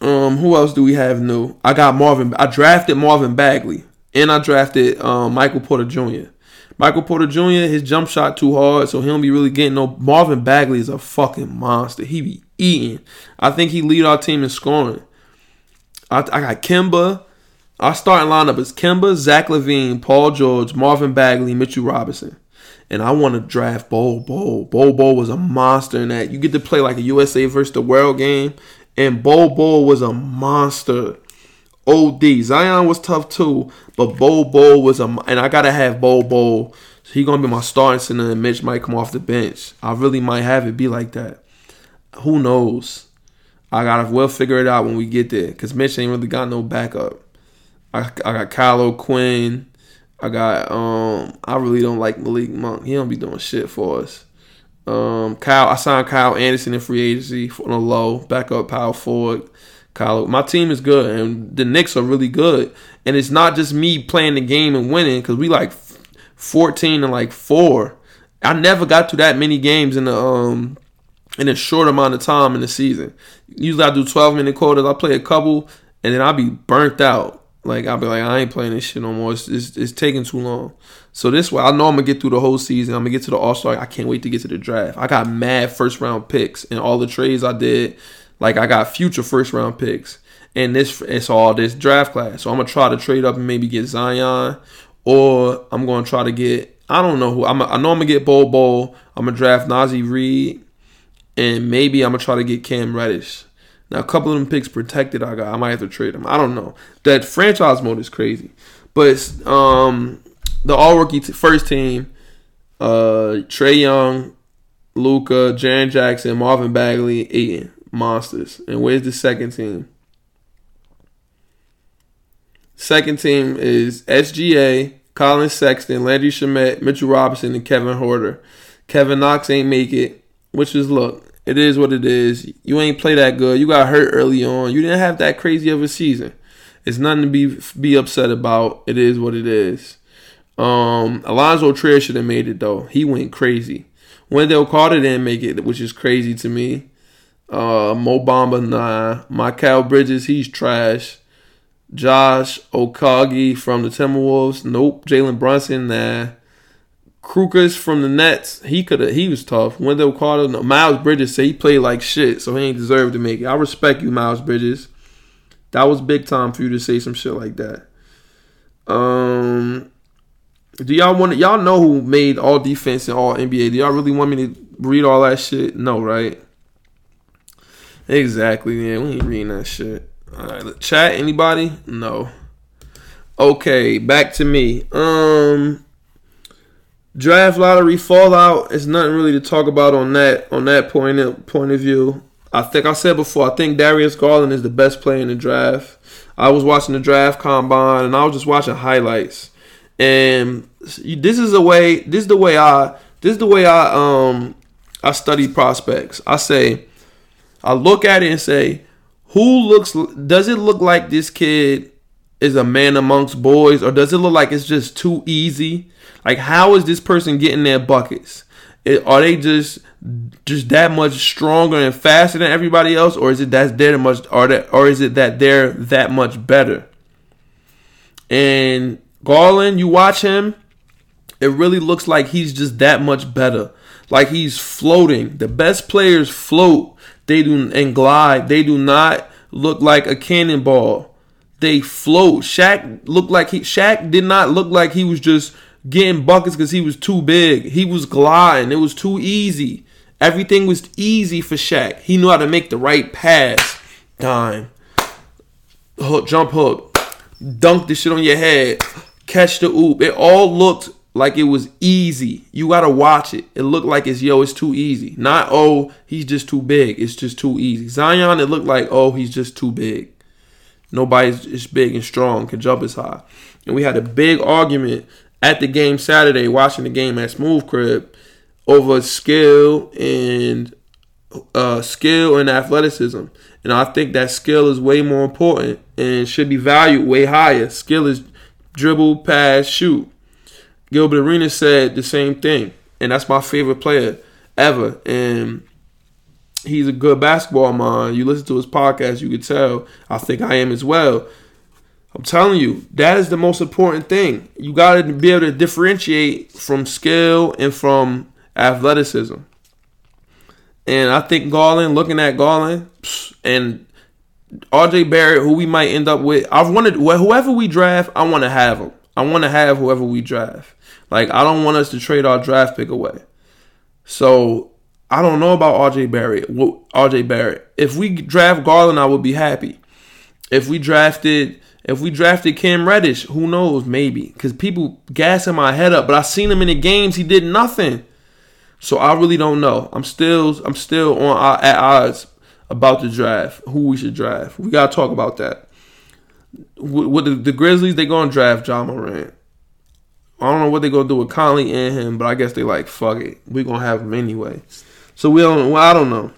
Um, who else do we have new? I got Marvin. I drafted Marvin Bagley, and I drafted um, Michael Porter Jr. Michael Porter Jr. His jump shot too hard, so he don't be really getting no. Marvin Bagley is a fucking monster. He be eating. I think he lead our team in scoring. I, I got Kemba. Our starting lineup is Kemba, Zach LaVine, Paul George, Marvin Bagley, Mitchell Robinson. And I want to draft Bol Bol. Bol Bol was a monster in that. You get to play like a USA versus the world game. And Bol Bol was a monster. OD. Zion was tough too, but Bol Bol was a and I gotta have Bol Bol. So he gonna be my starting center, and Mitch might come off the bench. I really might have it be like that. Who knows? I gotta we'll figure it out when we get there, cause Mitch ain't really got no backup. I I got Kyle O'Quinn. I got um I really don't like Malik Monk. He don't be doing shit for us. Um Kyle I signed Kyle Anderson in free agency on a low, backup power forward. Kyle, my team is good, and the Knicks are really good. And it's not just me playing the game and winning because we like 14 and like four. I never got to that many games in the um in a short amount of time in the season. Usually I do 12 minute quarters. I play a couple, and then I'll be burnt out. Like I'll be like, I ain't playing this shit no more. It's, it's, it's taking too long. So this way, I know I'm gonna get through the whole season. I'm gonna get to the All Star. I can't wait to get to the draft. I got mad first round picks and all the trades I did. Like I got future first round picks, and this it's all this draft class. So I'm gonna try to trade up and maybe get Zion, or I'm gonna try to get I don't know who. I'm I know I'm gonna get Bol Bol. I'm gonna draft Naz Reid, and maybe I'm gonna try to get Cam Reddish. Now a couple of them picks protected. I got. I might have to trade them. I don't know. That franchise mode is crazy, but um, the all rookie t- first team, uh, Trae Young, Luka, Jaren Jackson, Marvin Bagley, Ayton monsters. And where's the second team? Second team is SGA, Collin Sexton, Landry Shamet, Mitchell Robinson, and Kevin Huerter. Kevin Knox ain't make it, which is look, it is what it is. You ain't play that good. You got hurt early on. You didn't have that crazy of a season. It's nothing to be be upset about. It is what it is. Um, Alonzo Trier should have made it though. He went crazy. Wendell Carter didn't make it, which is crazy to me. Uh, Mo Bamba, nah. Mikal Bridges, he's trash. Josh Okogie from the Timberwolves, nope. Jalen Brunson, nah. Kurucs from the Nets, he could have. He was tough. Wendell Carter, no. Miles Bridges said he played like shit, so he ain't deserve to make it. I respect you, Miles Bridges. That was big time for you to say some shit like that. Um, do y'all want to, y'all know who made all defense and all NBA? Do y'all really want me to read all that shit? No, right? Exactly, yeah. We ain't reading that shit. Alright, chat, anybody? No. Okay, back to me. Um draft lottery fallout is nothing really to talk about on that on that point of point of view. I think I said before, I think Darius Garland is the best player in the draft. I was watching the draft combine and I was just watching highlights. And this is the way this is the way I this is the way I um I study prospects. I say I look at it and say, who looks does it look like this kid is a man amongst boys or does it look like it's just too easy? Like how is this person getting their buckets? It, are they just just that much stronger and faster than everybody else or is it that they're much or that or is it that they're that much better? And Garland, you watch him, it really looks like he's just that much better. Like he's floating. The best players float they do and glide. They do not look like a cannonball. They float. Shaq looked like he Shaq did not look like he was just getting buckets because he was too big. He was gliding. It was too easy. Everything was easy for Shaq. He knew how to make the right pass. Time. Hook, jump hook. Dunk the shit on your head. Catch the oop. It all looked like it was easy. You gotta watch it. It looked like it's yo, it's too easy. Not oh, he's just too big. It's just too easy. Zion, it looked like oh, he's just too big. Nobody's as big and strong, can jump as high. And we had a big argument at the game Saturday, watching the game at Smooth Crib over skill and uh, skill and athleticism. And I think that skill is way more important and should be valued way higher. Skill is dribble, pass, shoot. Gilbert Arenas said the same thing, and that's my favorite player ever. And he's a good basketball mind. You listen to his podcast, you could tell. I think I am as well. I'm telling you, that is the most important thing. You got to be able to differentiate from skill and from athleticism. And I think Garland, looking at Garland, and RJ Barrett, who we might end up with. I've wanted whoever we draft. I want to have him. I want to have whoever we draft. Like I don't want us to trade our draft pick away. So I don't know about RJ Barrett. RJ Barrett. If we draft Garland, I would be happy. If we drafted, if we drafted Cam Reddish, who knows? Maybe because people gassing my head up. But I seen him in the games. He did nothing. So I really don't know. I'm still, I'm still on uh, at odds about the draft. Who we should draft. We gotta talk about that. With the Grizzlies, they gonna draft Ja Morant. I don't know what they gonna do with Conley and him, but I guess they like fuck it. We gonna have him anyway. So we don't. Well, I don't know.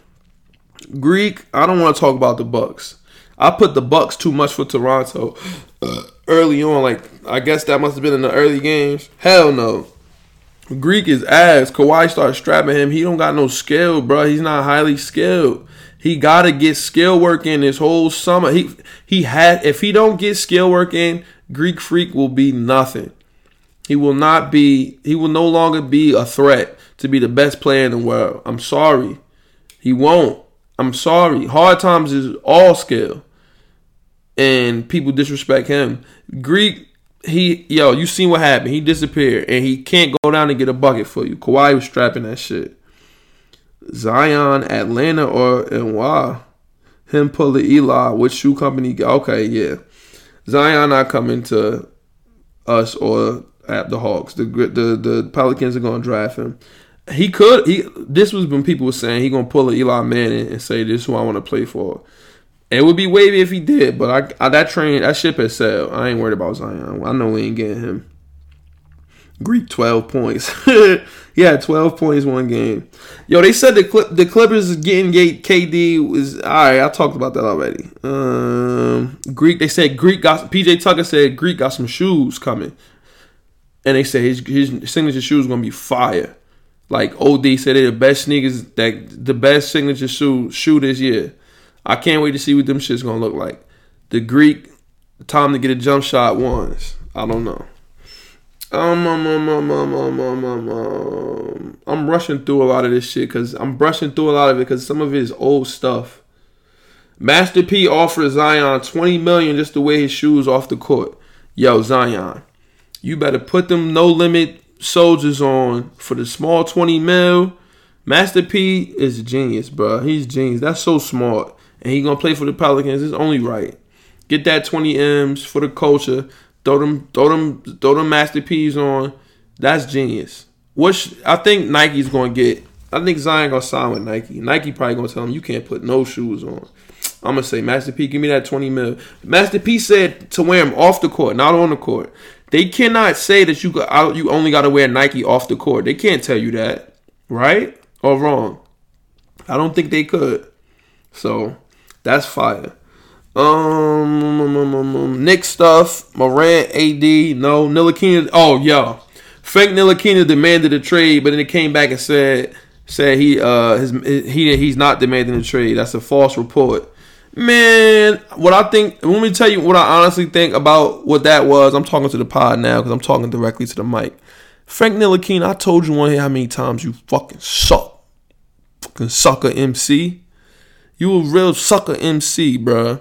Greek. I don't want to talk about the Bucks. I put the Bucks too much for Toronto uh, early on. Like I guess that must have been in the early games. Hell no. Greek is ass. Kawhi started strapping him. He don't got no skill, bro. He's not highly skilled. He gotta get skill work in this whole summer. He he had if he don't get skill work in, Greek Freak will be nothing. He will not be. He will no longer be a threat to be the best player in the world. I'm sorry. He won't. I'm sorry. Hard times is all skill, and people disrespect him. Greek. He yo, you seen what happened? He disappeared, and he can't go down and get a bucket for you. Kawhi was strapping that shit. Zion, Atlanta, or why? Him pull the Eli. Which shoe company? Okay, yeah. Zion not coming to us or at the Hawks. The the the Pelicans are gonna draft him. He could. He this was when people were saying he gonna pull a Eli Manning and say this is who I want to play for. It would be wavy if he did, but I, I that train that ship has sailed. I ain't worried about Zion. I know we ain't getting him. Greek twelve points. yeah, twelve points one game. Yo, they said the Clip, the Clippers getting gate KD was all right. I talked about that already. Um, Greek. They said Greek got PJ Tucker said Greek got some shoes coming, and they said his his signature shoes gonna be fire. Like OD said, they're the best sneakers that the best signature shoe shoe this year. I can't wait to see what them shit's gonna look like. The Greek time to get a jump shot ones. I don't know. Um, um, um, um, um, um, um, um, um, I'm rushing through a lot of this shit because I'm brushing through a lot of it because some of it is old stuff. Master P offers Zion 20 million just to wear his shoes off the court. Yo, Zion, you better put them no limit soldiers on for the small 20 mil. Master P is a genius, bro. He's genius. That's so smart. And he gonna play for the Pelicans. It's only right. Get that 20 M's for the culture. Throw them, throw them, throw them Master P's on. That's genius. What I think Nike's gonna get. I think Zion gonna sign with Nike. Nike probably gonna tell him you can't put no shoes on. I'm gonna say Master P, give me that 20 mil. Master P said to wear them off the court, not on the court. They cannot say that you got you only got to wear Nike off the court. They can't tell you that, right or wrong. I don't think they could. So that's fire. Um, um, um, um, um, Knick stuff, Morant, AD, no, Ntilikina. Oh, yo, Frank Ntilikina demanded a trade, but then it came back and said said he uh his he he's not demanding a trade. That's a false report. Man, what I think, let me tell you what I honestly think about what that was. I'm talking to the pod now because I'm talking directly to the mic. Frank Ntilikina, I told you one here how many times you fucking suck. Fucking sucker MC. You a real sucker MC, bruh.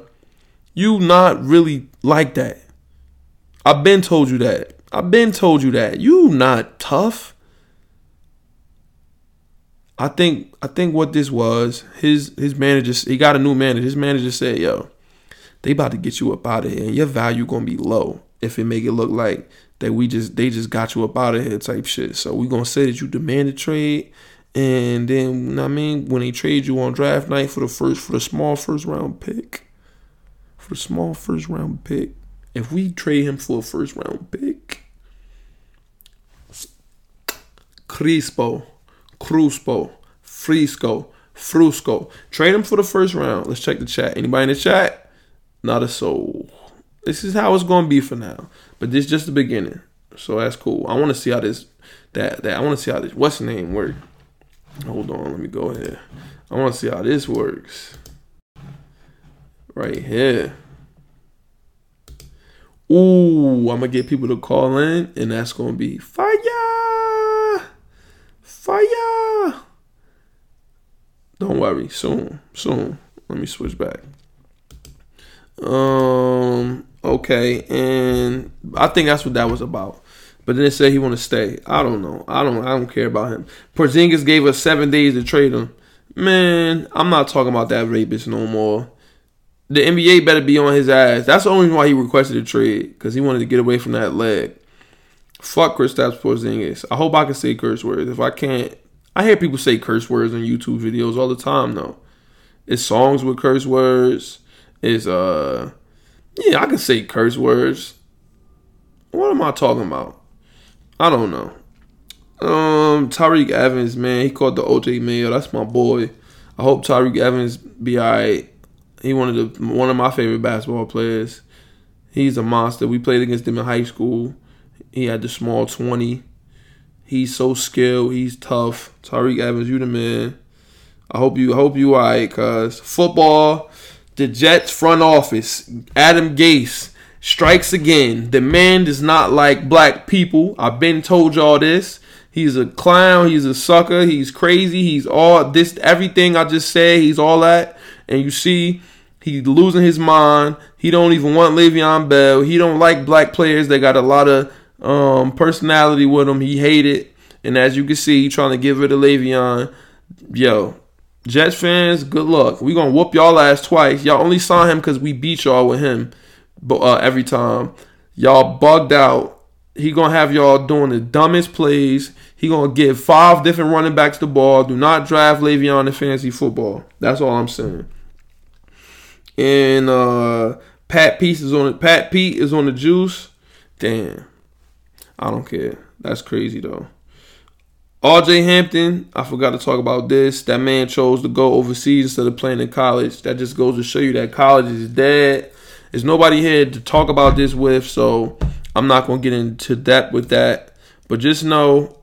You not really like that. I've been told you that. I've been told you that. You not tough. I think I think what this was, his his manager he got a new manager. His manager said, "Yo, they about to get you up out of here, your value gonna be low if it make it look like that we just they just got you up out of here type shit. So we gonna say that you demand a trade, and then you know I mean when they trade you on draft night for the first for the small first round pick, for the small first round pick. If we trade him for a first round pick, Crispo." Cruspo, Frisco, Frusco. Trade him for the first round. Let's check the chat. Anybody in the chat? Not a soul. This is how it's gonna be for now. But this is just the beginning. So that's cool. I wanna see how this that that I wanna see how this what's the name work. Hold on, let me go ahead. I wanna see how this works. Right here. Ooh, I'm gonna get people to call in, and that's gonna be fire. Fire! Don't worry, soon, soon. Let me switch back. Um. Okay, and I think that's what that was about. But then it said he want to stay. I don't know. I don't. I don't care about him. Porzingis gave us seven days to trade him. Man, I'm not talking about that rapist no more. The NBA better be on his ass. That's the only reason why he requested a trade because he wanted to get away from that leg. Fuck Kristaps Porzingis. I hope I can say curse words. If I can't, I hear people say curse words on YouTube videos all the time. Though, it's songs with curse words. It's uh, yeah, I can say curse words. What am I talking about? I don't know. Um, Tyreke Evans, man, he caught the OJ Mayo. That's my boy. I hope Tyreke Evans be alright. He one of the one of my favorite basketball players. He's a monster. We played against him in high school. He had the small twenty. He's so skilled. He's tough. Tyreke Evans, you the man. I hope you I hope you alright, cause football, the Jets front office, Adam Gase strikes again. The man does not like black people. I've been told y'all this. He's a clown. He's a sucker. He's crazy. He's all this, everything I just said. He's all that. And you see, he's losing his mind. He don't even want Le'Veon Bell. He don't like black players. They got a lot of um, personality with him. He hated. And as you can see, trying to give it to Le'Veon. Yo, Jets fans, good luck. We gonna whoop y'all ass twice. Y'all only saw him because we beat y'all with him, but uh, every time y'all bugged out. He gonna have y'all doing the dumbest plays. He gonna give five different running backs the ball. Do not draft Le'Veon in fantasy football. That's all I'm saying. And uh, Pat Pete is on. Pat Pete is on the juice. Damn, I don't care. That's crazy though. RJ Hampton, I forgot to talk about this. That man chose to go overseas instead of playing in college. That just goes to show you that college is dead. There's nobody here to talk about this with, so I'm not gonna get into depth with that. But just know,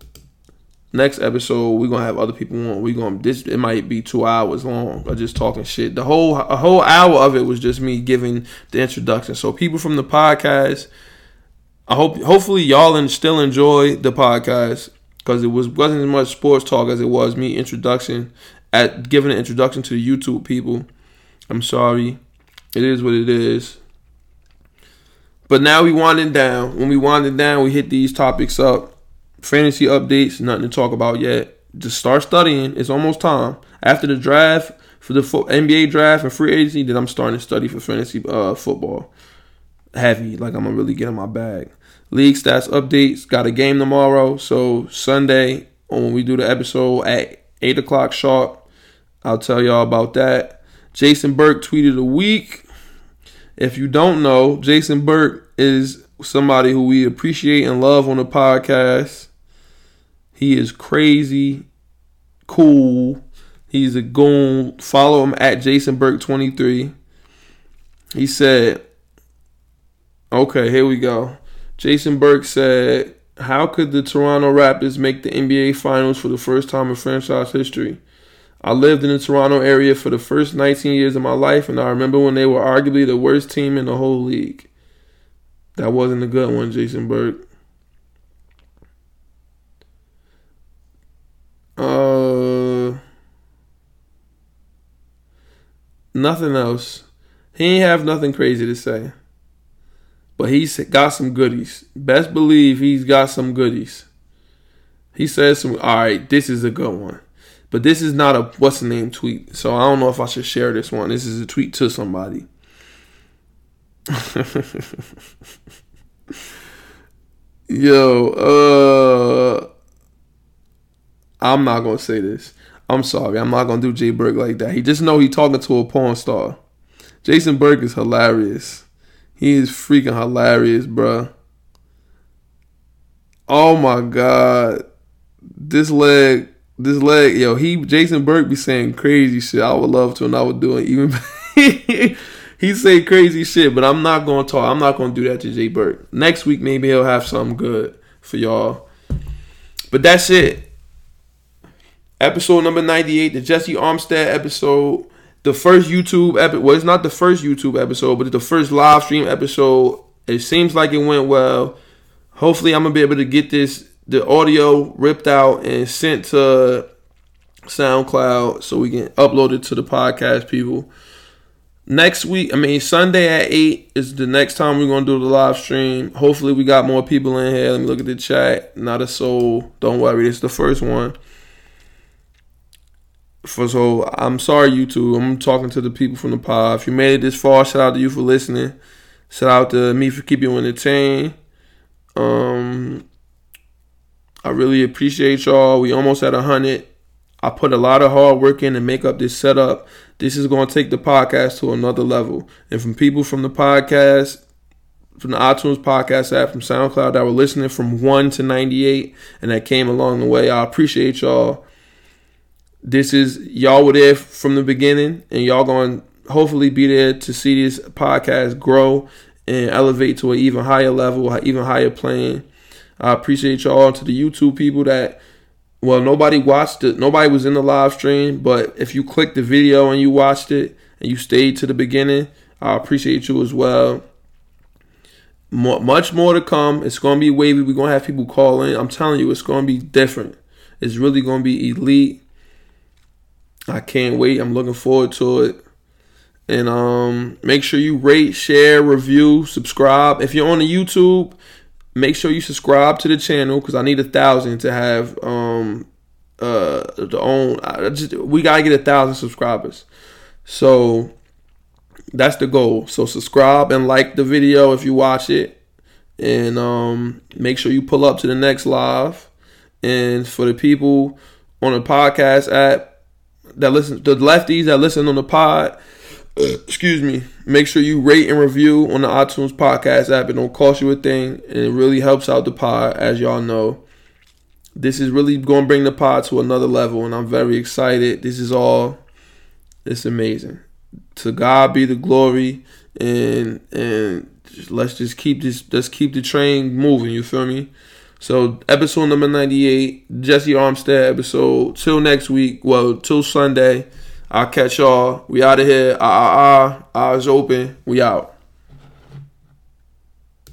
next episode we're gonna have other people on. We're gonna this it might be two hours long of just talking shit. The whole a whole hour of it was just me giving the introduction. So people from the podcast, I hope hopefully y'all and still enjoy the podcast because it was wasn't as much sports talk as it was me introduction at giving an introduction to the YouTube people. I'm sorry. It is what it is. But now we winding down. When we winding down, we hit these topics up. Fantasy updates, nothing to talk about yet. Just start studying. It's almost time. After the draft, for the NBA draft and free agency, then I'm starting to study for fantasy uh, football. Heavy, like I'm gonna really get in my bag. League stats updates. Got a game tomorrow, so Sunday when we do the episode at eight o'clock sharp, I'll tell y'all about that. Jason Burke tweeted a week. If you don't know, Jason Burke is somebody who we appreciate and love on the podcast. He is crazy, cool. He's a goon. Follow him at Jason Burke 23. He said, okay, here we go. Jason Burke said, How could the Toronto Raptors make the NBA Finals for the first time in franchise history? I lived in the Toronto area for the first 19 years of my life, and I remember when they were arguably the worst team in the whole league. That wasn't a good one, Jason Burke. Uh, nothing else. He ain't have nothing crazy to say. But he's got some goodies. Best believe he's got some goodies. He says some all right, this is a good one. But this is not a what's the name tweet. So I don't know if I should share this one. This is a tweet to somebody. Yo, uh I'm not gonna say this. I'm sorry. I'm not gonna do Jay Burke like that. He just know he talking to a porn star. Jason Burke is hilarious. He is freaking hilarious, bruh. Oh my god. This leg, this leg, yo, he Jason Burke be saying crazy shit. I would love to and I would do it even he say crazy shit, but I'm not gonna talk. I'm not gonna do that to Jay Burke. Next week maybe he'll have something good for y'all. But that's it. Episode number 98, the Jessie Armstead episode. The first YouTube episode. Well, it's not the first YouTube episode, but the first live stream episode. It seems like it went well. Hopefully, I'm gonna be able to get this the audio ripped out and sent to SoundCloud so we can upload it to the podcast people. next week, I mean Sunday at eight is the next time we're gonna do the live stream. Hopefully we got more people in here. Let me look at the chat. Not a soul. Don't worry, it's the first one. For so I'm sorry you two. I'm talking to the people from the pod. If you made it this far, shout out to you for listening. Shout out to me for keeping you entertained. Um I really appreciate y'all. We almost at a hundred. I put a lot of hard work in to make up this setup. This is to take the podcast to another level. And from people from the podcast, from the iTunes podcast app, from SoundCloud that were listening from 1 to 98 and that came along the way, I appreciate y'all. This is, y'all were there from the beginning and y'all going to hopefully be there to see this podcast grow and elevate to an even higher level, even higher plane. I appreciate y'all to the YouTube people that well, nobody watched it. Nobody was in the live stream, but if you clicked the video and you watched it and you stayed to the beginning, I appreciate you as well. More, much more to come. It's to be wavy. We're to have people call in. I'm telling you, it's to be different. It's really to be elite. I can't wait. I'm looking forward to it. And um, make sure you rate, share, review, subscribe. If you're on the YouTube, make sure you subscribe to the channel because I need a thousand to have um uh the own. I just we gotta get a thousand subscribers, so that's the goal. So subscribe and like the video if you watch it, and um make sure you pull up to the next live. And for the people on the podcast app that listen, the lefties that listen on the pod excuse me, make sure you rate and review on the iTunes podcast app. It don't cost you a thing, and it really helps out the pod, as y'all know. This is really going to bring the pod to another level, and I'm very excited. This is all, it's amazing. To God be the glory, and and let's just keep this, let's keep the train moving. You feel me? So episode number 98, Jessie Armstead episode. Till next week. Well, till Sunday. I'll catch y'all. We out of here. Ah, ah, ah. Eyes open. We out.